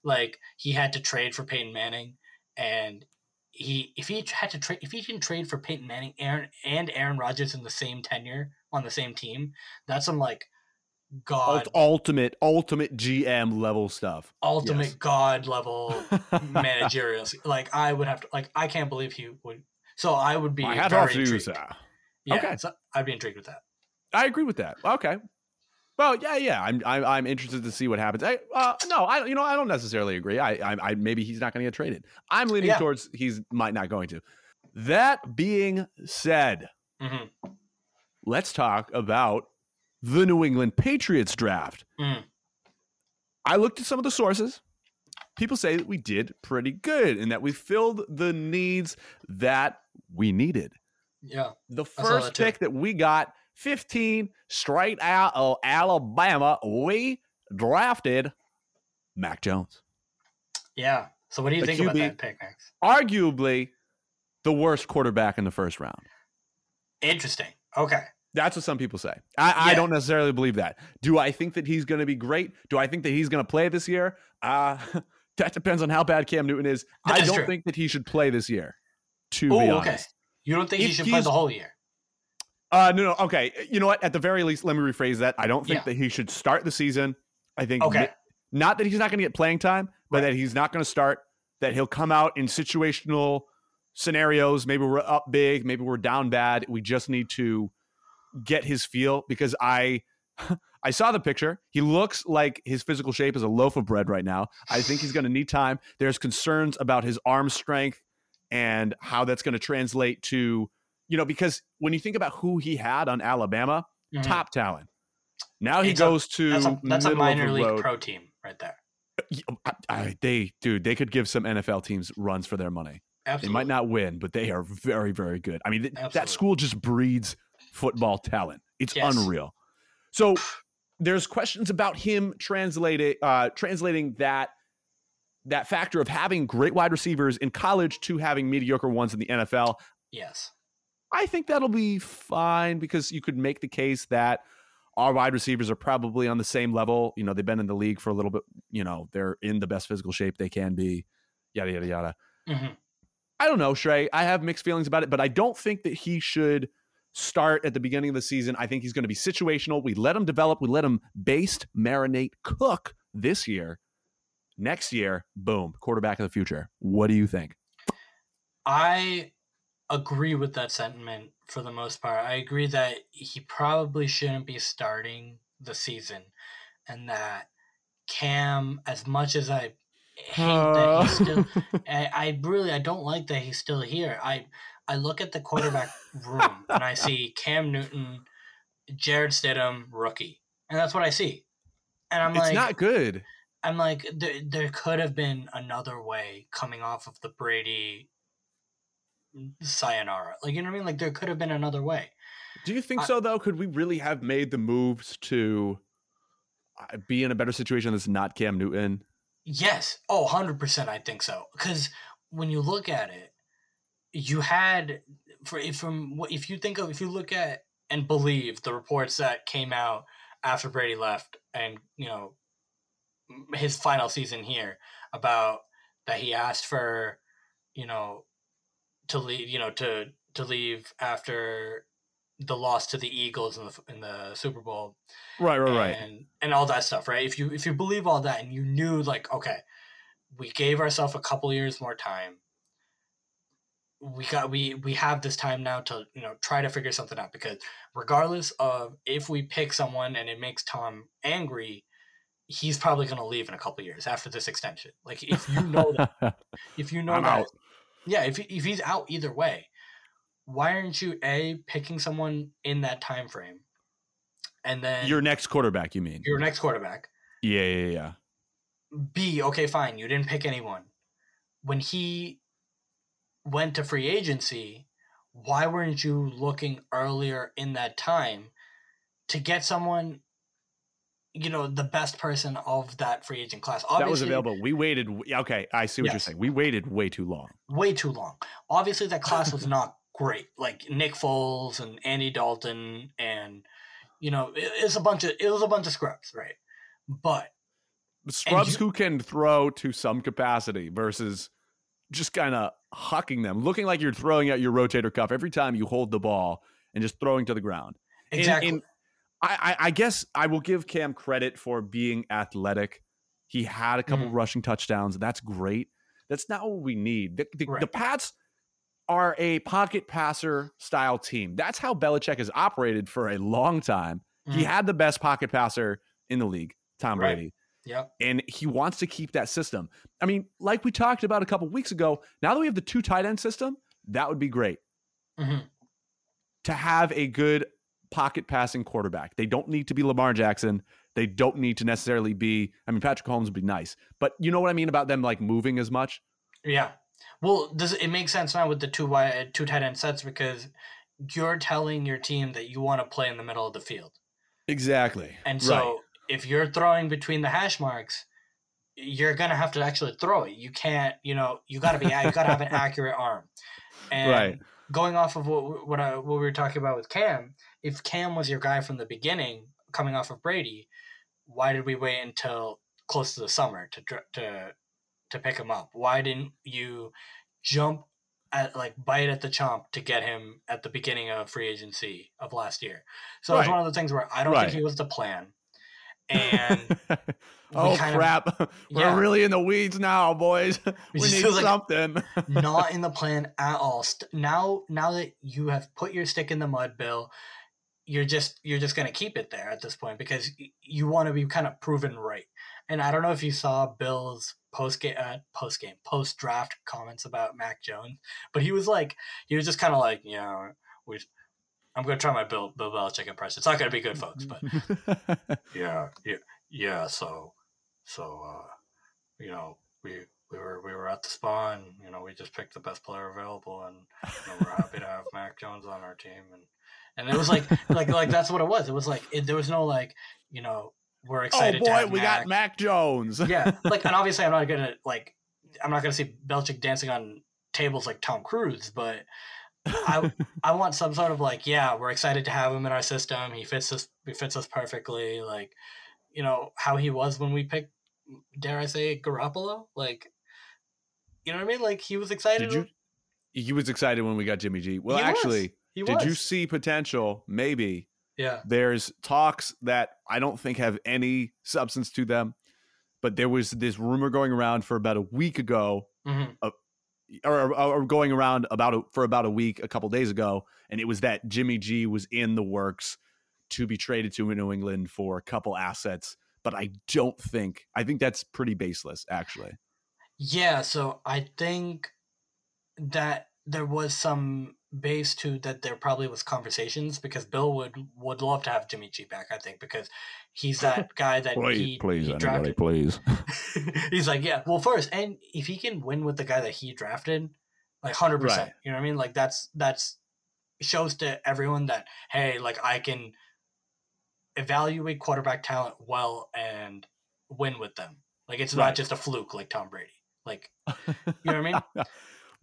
Like he had to trade for Peyton Manning, and he if he had to trade if he can trade for Peyton Manning, Aaron and Aaron Rodgers in the same tenure on the same team, that's some like god ultimate, ultimate GM level stuff. ultimate yes. god level managerial. Like I would have to like I can't believe he would. So I would be off to intrigued. sir. Yeah, Okay. so I'd be intrigued with that. I agree with that. Okay. Well, yeah, yeah. I'm, I'm, I'm interested to see what happens. I, uh, no, I, you know, I don't necessarily agree. I, I, I maybe he's not going to get traded. I'm leaning Yeah. towards he's might not going to. That being said, hmm let's talk about the New England Patriots draft. Mhm. I looked at some of the sources. People say that we did pretty good and that we filled the needs that we needed. Yeah. The first that too. pick that we got, 15, straight out of Alabama, we drafted Mac Jones. Yeah. So what do you The think about that pick, Max? Arguably the worst quarterback in the first round. Interesting. Okay. That's what some people say. I, I don't necessarily believe that. Do I think that he's going to be great? Do I think that he's going to play this year? Uh, that depends on how bad Cam Newton is. I That's don't true. think that he should play this year. To Oh, be okay. honest. You don't think he should play the whole year? Uh, no, no. Okay. You know what? At the very least, let me rephrase that. I don't think Yeah. that he should start the season. I think Okay. ma- not that he's not going to get playing time, but Right. that he's not going to start. That he'll come out in situational scenarios. Maybe we're up big. Maybe we're down bad. We just need to get his feel because I. I saw the picture. He looks like his physical shape is a loaf of bread right now. I think he's going to need time. There's concerns about his arm strength and how that's going to translate to, you know, because when you think about who he had on Alabama, Mhm. top talent. Now he It's a- goes to That's a that's a minor league road. pro team right there. I, I- they, dude, they could give some NFL teams runs for their money. Absolutely. They might not win, but they are very, very good. I mean, th- that school just breeds football talent. It's Yes. unreal. So there's questions about him translating, uh, translating that that factor of having great wide receivers in college to having mediocre ones in the NFL. Yes. I think that'll be fine because you could make the case that our wide receivers are probably on the same level. You know, they've been in the league for a little bit. You know, they're in the best physical shape they can be. Yada yada yada. hmm I don't know, Shrey. I have mixed feelings about it, but I don't think that he should start at the beginning of the season. I think he's going to be situational. We let him develop. We let him baste, marinate, cook this year. Next year, boom, quarterback of the future. What do you think? I agree with that sentiment for the most part. I agree that he probably shouldn't be starting the season. and that Cam, as much as I hate that he's oh. still, I, I really I don't like that he's still here. I I look at the quarterback room and I see Cam Newton, Jarrett Stidham, rookie, and that's what I see. And I'm it's like, not good. I'm like, there, there could have been another way coming off of the Brady sayonara. Like, you know what I mean? Like, there could have been another way. Do you think I- so though? Could we really have made the moves to uh, be in a better situation that's not Cam Newton? Yes. Oh, 100% I think so. Because when you look at it, you had, for if from what if you think of, if you look at and believe the reports that came out after Brady left and, you know, his final season here about that he asked for, you know, to leave, you know, to to leave after the loss to the Eagles in the in the Super Bowl Right, right, right. and and all that stuff, right? If you if you believe all that and you knew like, okay, we gave ourselves a couple years more time. We got we we have this time now to you know try to figure something out because regardless of if we pick someone and it makes Tom angry, he's probably going to leave in a couple years after this extension. Like if you know that if you know I'm that out. Yeah, if if he's out either way, why aren't you a picking someone in that time frame, and then Your next quarterback, you mean? your next quarterback? Yeah, yeah, yeah. B, okay, fine, you didn't pick anyone. When he went to free agency, why weren't you looking earlier in that time to get someone, you know, the best person of that free agent class? that was Obviously, available. We waited. Okay, I see what you're saying. We waited way too long. way too long. Obviously, that class was not great. Like Nick Foles and Andy Dalton, and you know, it, it's a bunch of it was a bunch of scrubs, right? But Scrubs you- who can throw to some capacity versus just kind of hucking them, looking like you're throwing out your rotator cuff every time you hold the ball and just throwing to the ground. Exactly, and I, I, I guess I will give Cam credit for being athletic. He had a couple Mhm. rushing touchdowns. That's great. That's not what we need. The, the, the Pats are a pocket passer style team. That's how Belichick has operated for a long time. He Mhm. had the best pocket passer in the league, Tom Right. Brady yep, and he wants to keep that system. I mean, like we talked about a couple weeks ago, now that we have the two tight end system, that would be great hmm to have a good pocket passing quarterback. They don't need to be Lamar Jackson. They don't need to necessarily be. I mean, Patrick Mahomes would be nice, but you know what I mean about them like moving as much. yeah. Well, does it makes sense now with the two wide, two tight end sets because you're telling your team that you want to play in the middle of the field. Exactly. And so if you're throwing between the hash marks, you're gonna have to actually throw it. You can't, you know, you gotta be you gotta have an accurate arm. And Right. going off of what what I, uh, what we were talking about with Cam, if Cam was your guy from the beginning, coming off of Brady, why did we wait until close to the summer to to to pick him up? Why didn't you jump at like bite at the chomp to get him at the beginning of free agency of last year? So it's Right. one of the things where I don't Right. think he was the plan. And oh kind of- crap! We're really in the weeds now, boys. we need like- something. not in the plan at all. Now, now that you have put your stick in the mud, Bill, you're just you're just gonna keep it there at this point because you want to be kind of proven right. And I don't know if you saw Bill's post game, uh, post game, post draft comments about Mac Jones, but he was like, he was just kind of like, yeah, we. I'm gonna try my Bill Bill Belichick impression. It's not gonna be good, folks, but yeah, yeah, yeah. So, so uh, you know, we we were we were at the spawn. you know, we just picked the best player available, and you know, we're happy to have Mac Jones on our team, and and it was like like like that's what it was. It was like it, there was no like you know we're oh excited. to boy, we Mac. got Mac Jones. yeah, like and obviously I'm not gonna like I'm not gonna see Belichick dancing on tables like Tom Cruise, but I I want some sort of like, yeah, we're excited to have him in our system. He fits us. He fits us perfectly. Like, you know how he was when we picked, dare I say, Garoppolo. Like, you know what I mean? Like he was excited. Did you? He was excited when we got Jimmy G. Well, He was. He did you see potential? Maybe Yeah. there's talks that I don't think have any substance to them, but there was this rumor going around for about a week ago, hmm or, or, or going around about a, for about a week a couple days ago, and it was that Jimmy G was in the works to be traded to New England for a couple assets, but I don't think I think that's pretty baseless actually. Yeah, so I think that there was some base to that there probably was conversations because Bill would would love to have Jimmy G back, I think, because he's that guy that he, he drafted. please. he's like, yeah, well first, and if he can win with the guy that he drafted, like hundred Right. percent. You know what I mean? Like that's that's shows to everyone that hey, like I can evaluate quarterback talent well and win with them. Like it's Right. not just a fluke like Tom Brady. Like you know what I mean?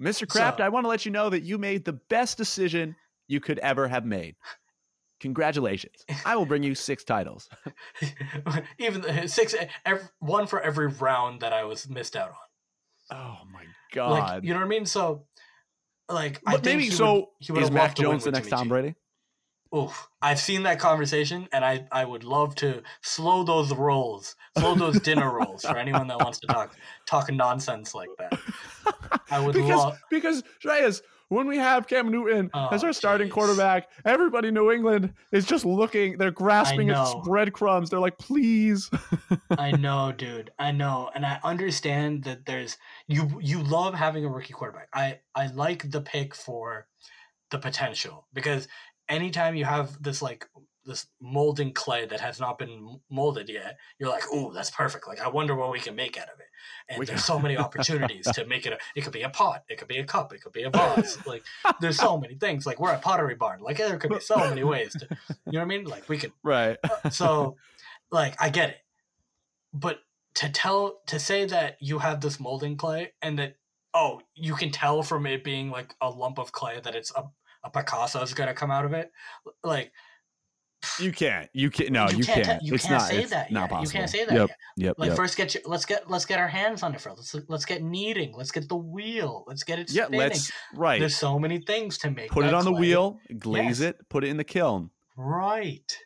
Mr. Kraft, So- I want to let you know that you made the best decision you could ever have made. Congratulations. I will bring you six titles. Even uh, six, ev one for every round that I was missed out on. Oh my god. Like you know what I mean? So, like I but think maybe he so would, he would is Mac loved to win Jones the next Tom. Brady? Oof, I've seen that conversation, and I I would love to slow those rolls, slow those dinner rolls for anyone that wants to talk talk nonsense like that. I would because love. because Reyes, when we have Cam Newton oh, as Oh, our starting jeez. quarterback, everybody in New England is just looking, they're grasping at breadcrumbs. They're like, please. I know, dude. I know, and I understand that there's you. You love having a rookie quarterback. I I like the pick for the potential because anytime you have this like this molding clay that has not been molded yet, you're like, oh, that's perfect. Like I wonder what we can make out of it. And We- there's so many opportunities to make it. A, it could be a pot. It could be a cup. It could be a vase. like there's so many things. Like we're a pottery barn. Like there could be so many ways to. You know what I mean? Like we could right. Uh, so like i get it but to tell to say that you have this molding clay and that oh you can tell from it being like a lump of clay that it's a, a picasso is going to come out of it like You can't. You can't. No, you, can't can't. te- you it's can't not, say that not yet. possible. you can't say that Yep. yet. Yep. like yep. first get your let's get let's get our hands on it first let's let's get kneading let's get the wheel let's get it yeah. spinning Let's right. there's so many things to make Put it on the wheel, glaze Yes. it, put it in the kiln. Right.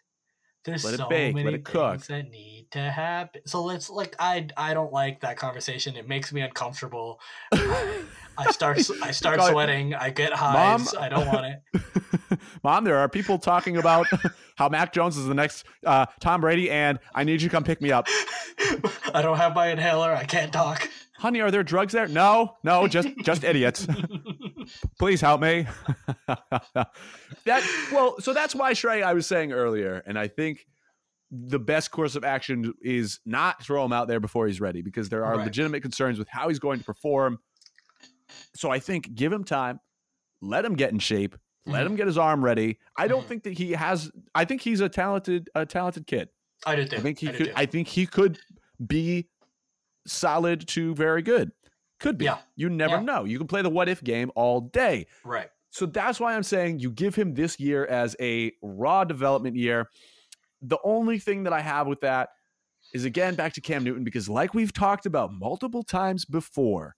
There's Let it so bake, let many it cook. things that need to happen. So let's like I I don't like that conversation. It makes me uncomfortable. I, start I start it- sweating. I get hives. I don't want it. Mom, there are people talking about how Mac Jones is the next uh, Tom Brady, and I need you to come pick me up. I don't have my inhaler. I can't talk. Honey, are there drugs there? No, no, just just idiots. Please help me. that well, so that's why Shrey I was saying earlier, and I think the best course of action is not throw him out there before he's ready because there are Right. legitimate concerns with how he's going to perform. So I think give him time, let him get in shape, let Mhm. him get his arm ready. I don't Mhm. think that he has. I think he's a talented, a talented kid. I do too. I think he I could. too. I think he could be solid to very good. Could be. Yeah. You never Yeah. know. You can play the what if game all day. right. So that's why I'm saying you give him this year as a raw development year. The only thing that I have with that is again back to Cam Newton because, like we've talked about multiple times before,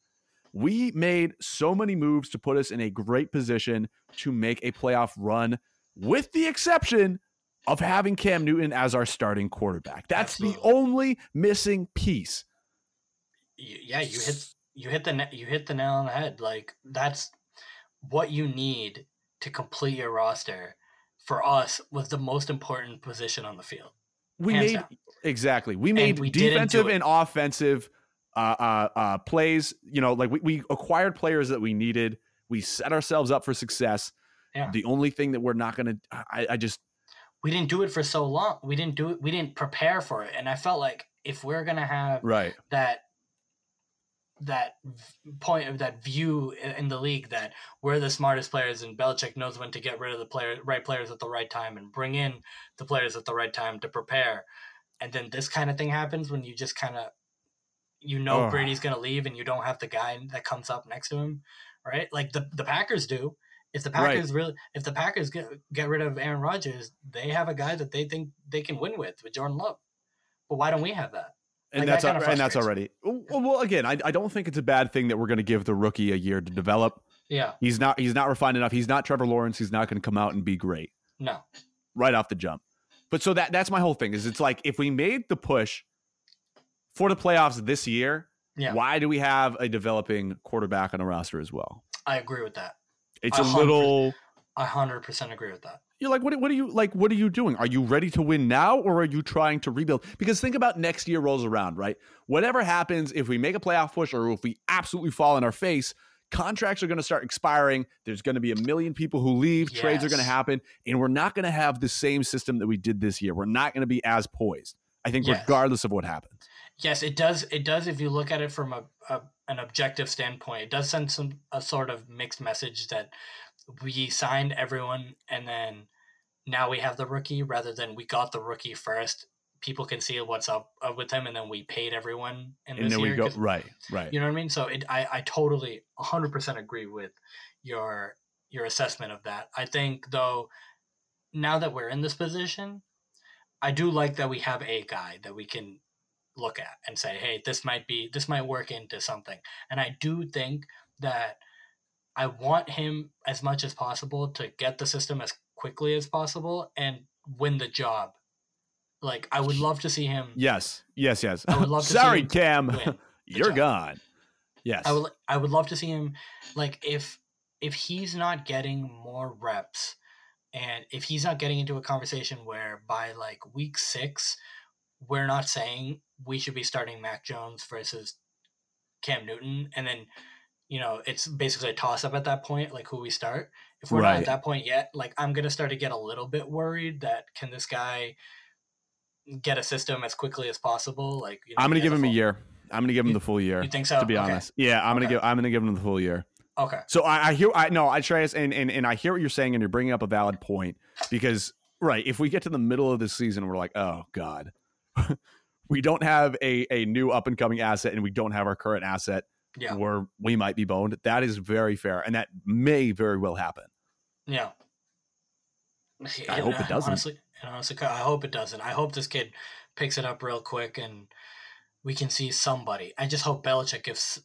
we made so many moves to put us in a great position to make a playoff run, with the exception of having Cam Newton as our starting quarterback. That's the only missing piece. Yeah, you hit you hit the you hit the nail on the head. Like that's what you need to complete your roster. For us, was the most important position on the field. We Hands made down. exactly. We made we defensive and offensive uh, uh, uh, plays. You know, like we, we acquired players that we needed. We set ourselves up for success. Yeah. The only thing that we're not going to, I, I just, we didn't do it for so long. We didn't do it. We didn't prepare for it. And I felt like if we're gonna have right. that that point of that view in the league that we're the smartest players and Belichick knows when to get rid of the player right players at the right time and bring in the players at the right time to prepare. And then this kind of thing happens when you just kind of you know Ugh. Brady's gonna leave and you don't have the guy that comes up next to him, right? Like the the Packers do. If the Right. Packers really, if the Packers get get rid of Aaron Rodgers, they have a guy that they think they can win with with Jordan Love. But why don't we have that? And Like, that's that and that's already well, well. Again, I, I don't think it's a bad thing that we're going to give the rookie a year to develop. Yeah, He's not he's not refined enough. He's not Trevor Lawrence. He's not going to come out and be great no, right off the jump. But so that that's my whole thing is it's like if we made the push for the playoffs this year, Yeah. why do we have a developing quarterback on a roster as well? I agree with that. It's A little I hundred percent agree with that. You're like, what, what are you like? What are you doing? Are you ready to win now, or are you trying to rebuild? Because think about next year rolls around, right? Whatever happens, if we make a playoff push or if we absolutely fall in our face, contracts are going to start expiring. There's going to be a million people who leave. Trades are going to happen, and we're not going to have the same system that we did this year. We're not going to be as poised. I think, Yes. regardless of what happens. Yes, it does. It does. If you look at it from a, a an objective standpoint, it does send some a sort of mixed message that we signed everyone, and then now we have the rookie rather than we got the rookie first. People can see what's up with him, and then we paid everyone in And then we go right, right. You know what I mean? So it, I I totally 100% agree with your your assessment of that. I think though now that we're in this position, I do like that we have a guy that we can look at and say, "Hey, this might be this might work into something." And I do think that I want him as much as possible to get the system as quickly as possible and win the job. Like I would love to see him Yes, yes, yes. I would love to see Sorry, him Cam, you're job. gone. Yes, I would I would love to see him like if if he's not getting more reps and if he's not getting into a conversation where by like week 6 we're not saying we should be starting Mac Jones versus Cam Newton and then you know it's basically a toss up at that point like who we start if we're not at that point yet like I'm going to start to get a little bit worried that can this guy get a system as quickly as possible like you know, I'm gonna give him a full- year. I'm gonna give him You- the full year. you think so To be Okay. honest, yeah, I'm gonna give. I'm gonna give him the full year. okay So I, I hear. I no, I Shreyas, and, and and I hear what you're saying, and you're bringing up a valid point because right, if we get to the middle of the season, we're like, oh god, we don't have a a new up and coming asset, and we don't have our current asset, yeah where we might be boned. That is very fair, and that may very well happen. Yeah. I hope it uh, doesn't. Honestly, and honestly, I hope it doesn't. I hope this kid picks it up real quick and we can see somebody. I just hope Belichick gives,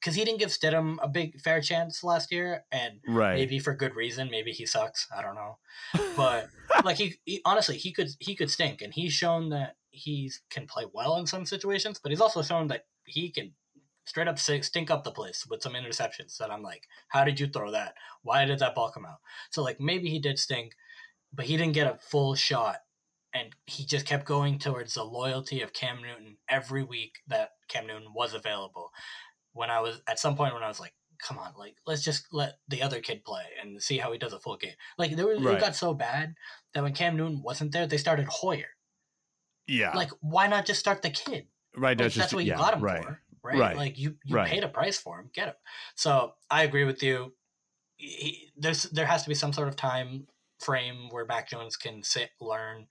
because he didn't give Stidham a big fair chance last year, and Right. maybe for good reason. Maybe he sucks. I don't know, but like he, he honestly he could he could stink, and he's shown that he can play well in some situations, but he's also shown that he can straight up stink up the place with some interceptions that I'm like, how did you throw that? Why did that ball come out? So like maybe he did stink, but he didn't get a full shot, and he just kept going towards the loyalty of Cam Newton every week that Cam Newton was available. When I was at some point when I was like, come on, like let's just let the other kid play and see how he does a full game. Like there was, Right. it got so bad that when Cam Newton wasn't there, they started Hoyer. Yeah. Like why not just start the kid? right. Like, That's just what you yeah, got him right. for, right? Right. Like you, you Right. paid a price for him, get him. So I agree with you. He, there's there has to be some sort of time frame where Mac Jones can sit, learn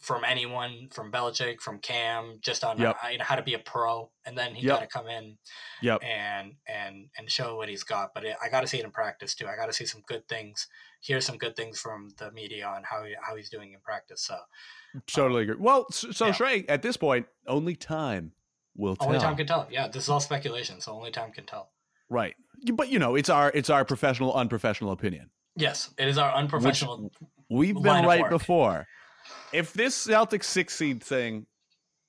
from anyone, from Belichick, from Cam, just on Yep. you know, how to be a pro, and then he Yep. got to come in Yep. and and and show what he's got. But it, I got to see it in practice too. I got to see some good things, hear some good things from the media on how he, how he's doing in practice. So um, Totally agree. Well, so, so Yeah. Shrey, at this point, only time will tell. only time can tell. Yeah, this is all speculation, so only time can tell. right. But you know, it's our it's our professional unprofessional opinion. Yes, it is our unprofessional. We've been right before. If this Celtics six seed thing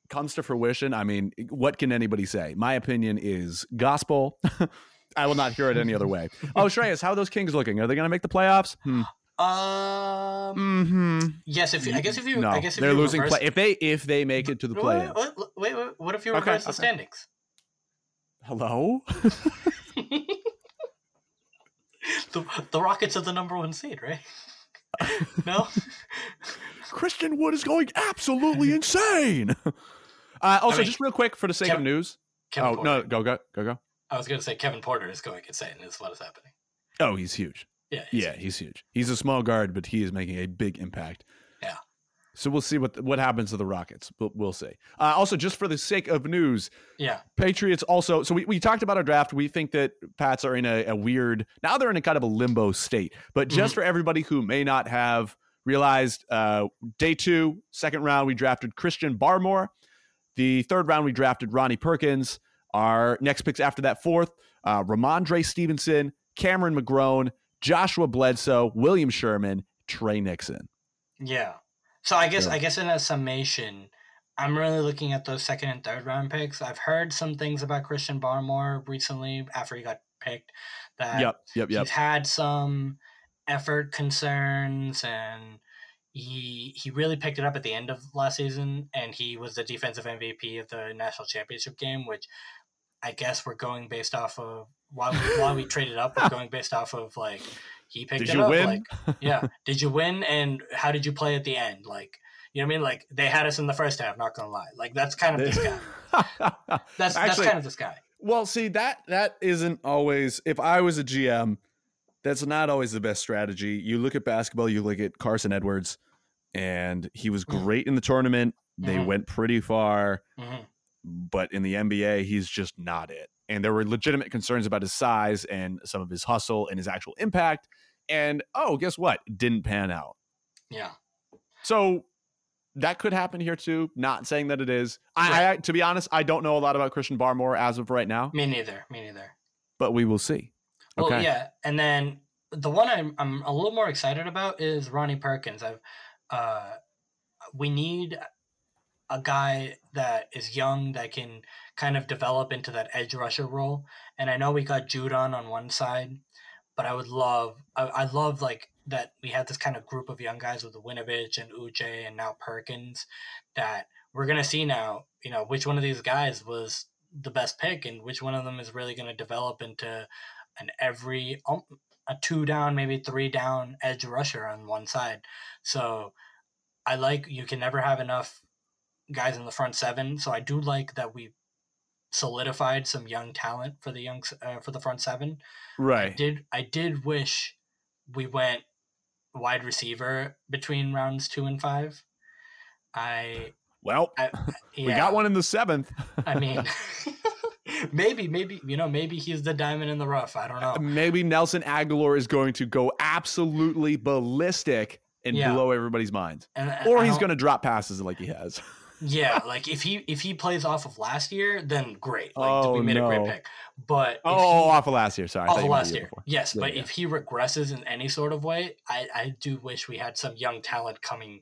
comes to fruition, I mean, what can anybody say? My opinion is gospel. I will not hear it any other way. Oh, Shreyas, how are those Kings looking? Are they going to make the playoffs? Hmm. Um. Mm-hmm. Yes, if you, I guess if you, no, I guess if they're losing. reverse, Play- if they if they make it to the play, Wait, wait, wait, wait, what if you Okay, reverse the okay. standings? hello. the the Rockets are the number one seed, right? no. Christian Wood is going absolutely insane. Uh, also, mean, just real quick for the sake of news. Kevin oh Porter. no, go go go go. I was gonna say Kevin Porter is going insane. Is what is happening. Oh, he's huge. Yeah. he's- Yeah, he's huge. He's a small guard, but he is making a big impact. Yeah. So we'll see what what happens to the Rockets. We'll, we'll see. Uh, also, just for the sake of news, Yeah. Patriots also. So we, we talked about our draft. We think that Pats are in a, a weird. Now they're in a kind of a limbo state. But just for everybody who may not have realized, uh, day two, second round, we drafted Christian Barmore. The third round, we drafted Ronnie Perkins. Our next picks after that, fourth, uh, Rhamondre Stevenson, Cameron McGrone, Joshua Bledsoe, William Sherman, Tre Nixon. Yeah. So I guess Yeah. I guess in a summation, I'm really looking at those second and third round picks. I've heard some things about Christian Barmore recently after he got picked. That Yep, yep, yep. he's had some effort concerns and he he really picked it up at the end of last season and he was the defensive MVP of the national championship game which I guess we're going based off of while while we traded up we're going based off of like he picked Did it you up win? like yeah did you win and how did you play at the end like you know what I mean like they had us in the first half not gonna lie like that's kind of this guy that's that's Actually- kind of this guy Well, see that that isn't always. If I was a GM, that's not always the best strategy. You look at basketball. You look at Carson Edwards, and he was Mhm. great in the tournament. They Mhm. went pretty far, Mhm. But in the NBA, he's just not it. And there were legitimate concerns about his size and some of his hustle and his actual impact. And oh, guess what? Didn't pan out. yeah So that could happen here too. Not saying that it is. I, I to be honest, I don't know a lot about Christian Barmore as of right now, me neither me neither but we will see. Well, Okay. yeah, and then the one I'm I'm a little more excited about is Ronnie Perkins. I've uh, we need a guy that is young that can kind of develop into that edge rusher role. And I know we got Judon on one side, but I would love I, I love like that we have this kind of group of young guys with Winovich and Uche and now Perkins that we're gonna see now. You know which one of these guys was the best pick and which one of them is really to develop into an every um, a two down maybe three down edge rusher on one side so i like you can never have enough guys in the front seven so i do like that we solidified some young talent for the young uh, for the front seven I Right. did i did wish we went wide receiver between rounds two and five i Well, yeah, we got one in the seventh. I mean, maybe, maybe you know, maybe he's the diamond in the rough. I don't know. Maybe Nelson Agholor is going to go absolutely ballistic and Yeah. blow everybody's minds, And or I he's going to drop passes like he has. Yeah, like if he if he plays off of last year, then great. Like Oh, we made a great pick. But Oh, he, off of last year. Sorry, off of last year, before. yes. Yeah, but yeah. if he regresses in any sort of way, I I do wish we had some young talent coming,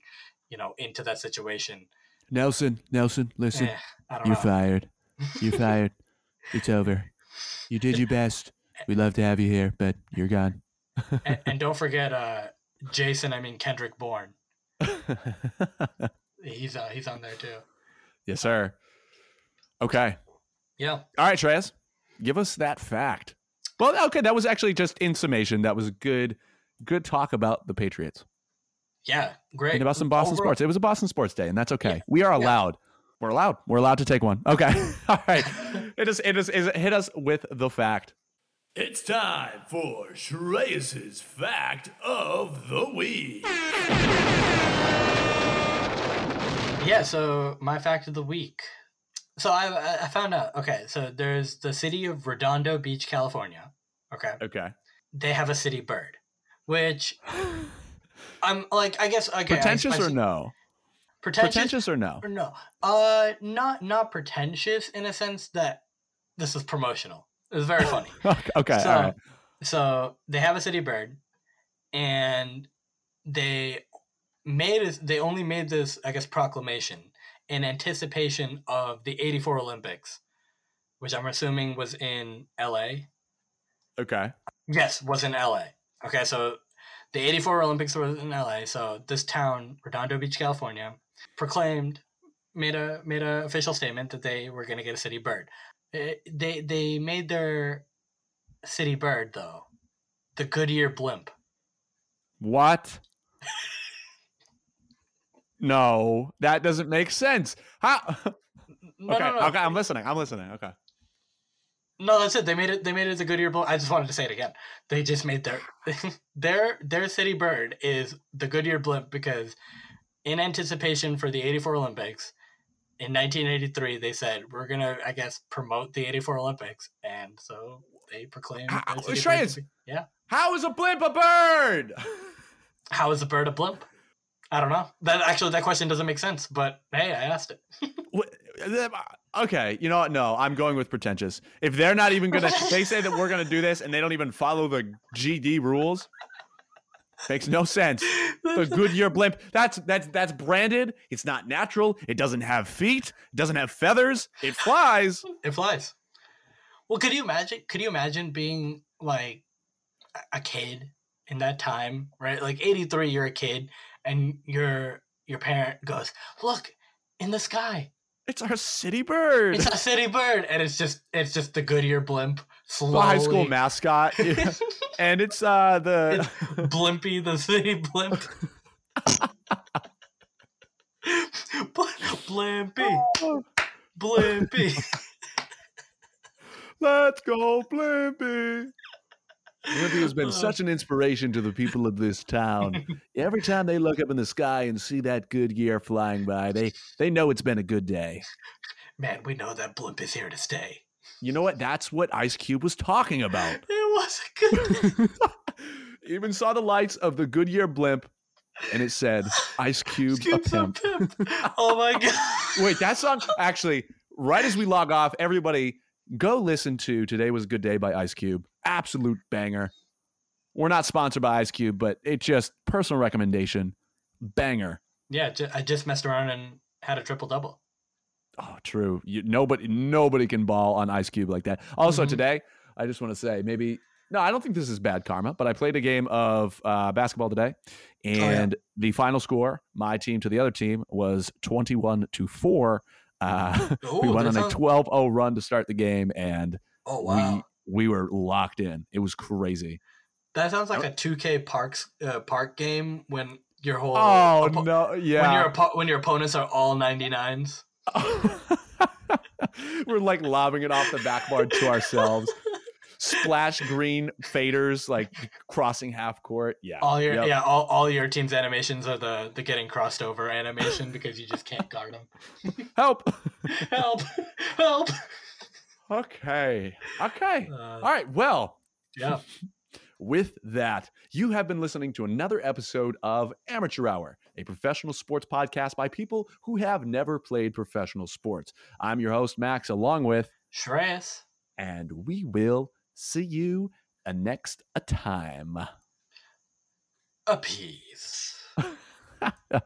you know, into that situation. Nelson, Nelson, listen, Eh, I don't know. fired. You're fired. It's over. You did your best. We'd love to have you here, but you're gone. and, and don't forget, uh, Jason. I mean Kendrick Bourne. He's uh, he's on there too. yes, sir. Okay. Yeah. All right, Shreyas, give us that fact. Well, okay, that was actually just in summation. That was a good, good talk about the Patriots Yeah. Great. and about some Boston Overall- sports. It was a Boston sports day, and that's okay. Yeah. We are Yeah. allowed. We're allowed. We're allowed to take one. Okay. All right. It is. It is. Is it hit us with the fact? It's time for Shreyas's Fact of the Week. Yeah, so my fact of the week. So I I- found out. Okay, so there's the city of Redondo Beach, California. Okay, Okay. they have a city bird, which I'm like I guess okay. Pretentious I or no? Pretentious, Pretentious or no? or no? Uh, not not pretentious in a sense that this is promotional. It's very funny. Okay. okay so, all right. so they have a city bird, and they made it. They only made this, I guess, proclamation in anticipation of the '84 Olympics, which I'm assuming was in L.A. Okay. Yes, was in LA. Okay, so the 84 Olympics was in LA. So this town, Redondo Beach, California, proclaimed made a made a official statement that they were going to get a city bird. Eh, They they made their city bird though the Goodyear blimp. What? no, that doesn't make sense. How? No, okay. no, no. Okay. I'm listening. I'm listening. Okay. No, that's it. They made it. They made it the Goodyear blimp. I just wanted to say it again. They just made their their their city bird is the Goodyear blimp because in anticipation for the 84 Olympics in 1983 they said we're going to I guess promote the 84 Olympics and so they proclaimed How- their city Shreyas! bird Yeah. How is a blimp a bird? How is a bird a blimp? I don't know. That actually that question doesn't make sense, but hey, I asked it. What- uh, Okay, you know what? No, I'm going with pretentious. If they're not even gonna, they say that we're gonna do this, and they don't even follow the GD rules. Makes no sense. The Goodyear blimp. That's that's that's branded. It's not natural. It doesn't have feet. It doesn't have feathers. It flies. It flies. Well, could you imagine? Could you imagine being like a kid in that time, right? Like 83, you're a kid, and your your parent goes, "Look in the sky, It's our city bird. it's a city bird," and it's just it's just the Goodyear blimp, slowly. the high school mascot. Yeah. and it's uh the it's Blimpy, the city blimp. Blimpy, Blimpy. Let's go, Blimpy. Blimpy has been Uh. such an inspiration to the people of this town. Every time they look up in the sky and see that Goodyear flying by, they they know it's been a good day. Man, we know that blimp is here to stay. You know what? That's what Ice Cube was talking about. It was a good. Even saw the lights of the Goodyear blimp, and it said Ice Cube, a Scoop's a pimp. pimp. Oh my god. Wait, that song actually, right as we log off, everybody go listen to Today Was a Good Day by Ice Cube. Absolute banger. We're not sponsored by Ice Cube, but it's just personal recommendation. Banger. Yeah, I just messed around and had a triple double. Oh, true. You, nobody nobody can ball on Ice Cube like that. Also, Mhm. today, I just want to say maybe no, I don't think this is bad karma, but I played a game of uh, basketball today, yeah. and the final score, my team to the other team, was twenty-one to four. Uh, Oh, we went on a sounds- 12-0 run to start the game, and oh wow. we we were locked in. It was crazy. that sounds like a 2K Parks uh, park game when your whole Oh oppo- no! when your Yeah, oppo- when your opponents are all 99s. we're like lobbing it off the backboard to ourselves. Splash green faders like crossing half court. Yeah, All your Yep. yeah, all, all your team's animations are the the getting crossed over animation because you just can't guard them. help. Help! Help! Okay, okay. Uh, All right. Well, yeah. with that, you have been listening to another episode of Amateur Hour, a professional sports podcast by people who have never played professional sports. I'm your host, Max, along with, Shreyas. and we will see you uh, next a time. A piece.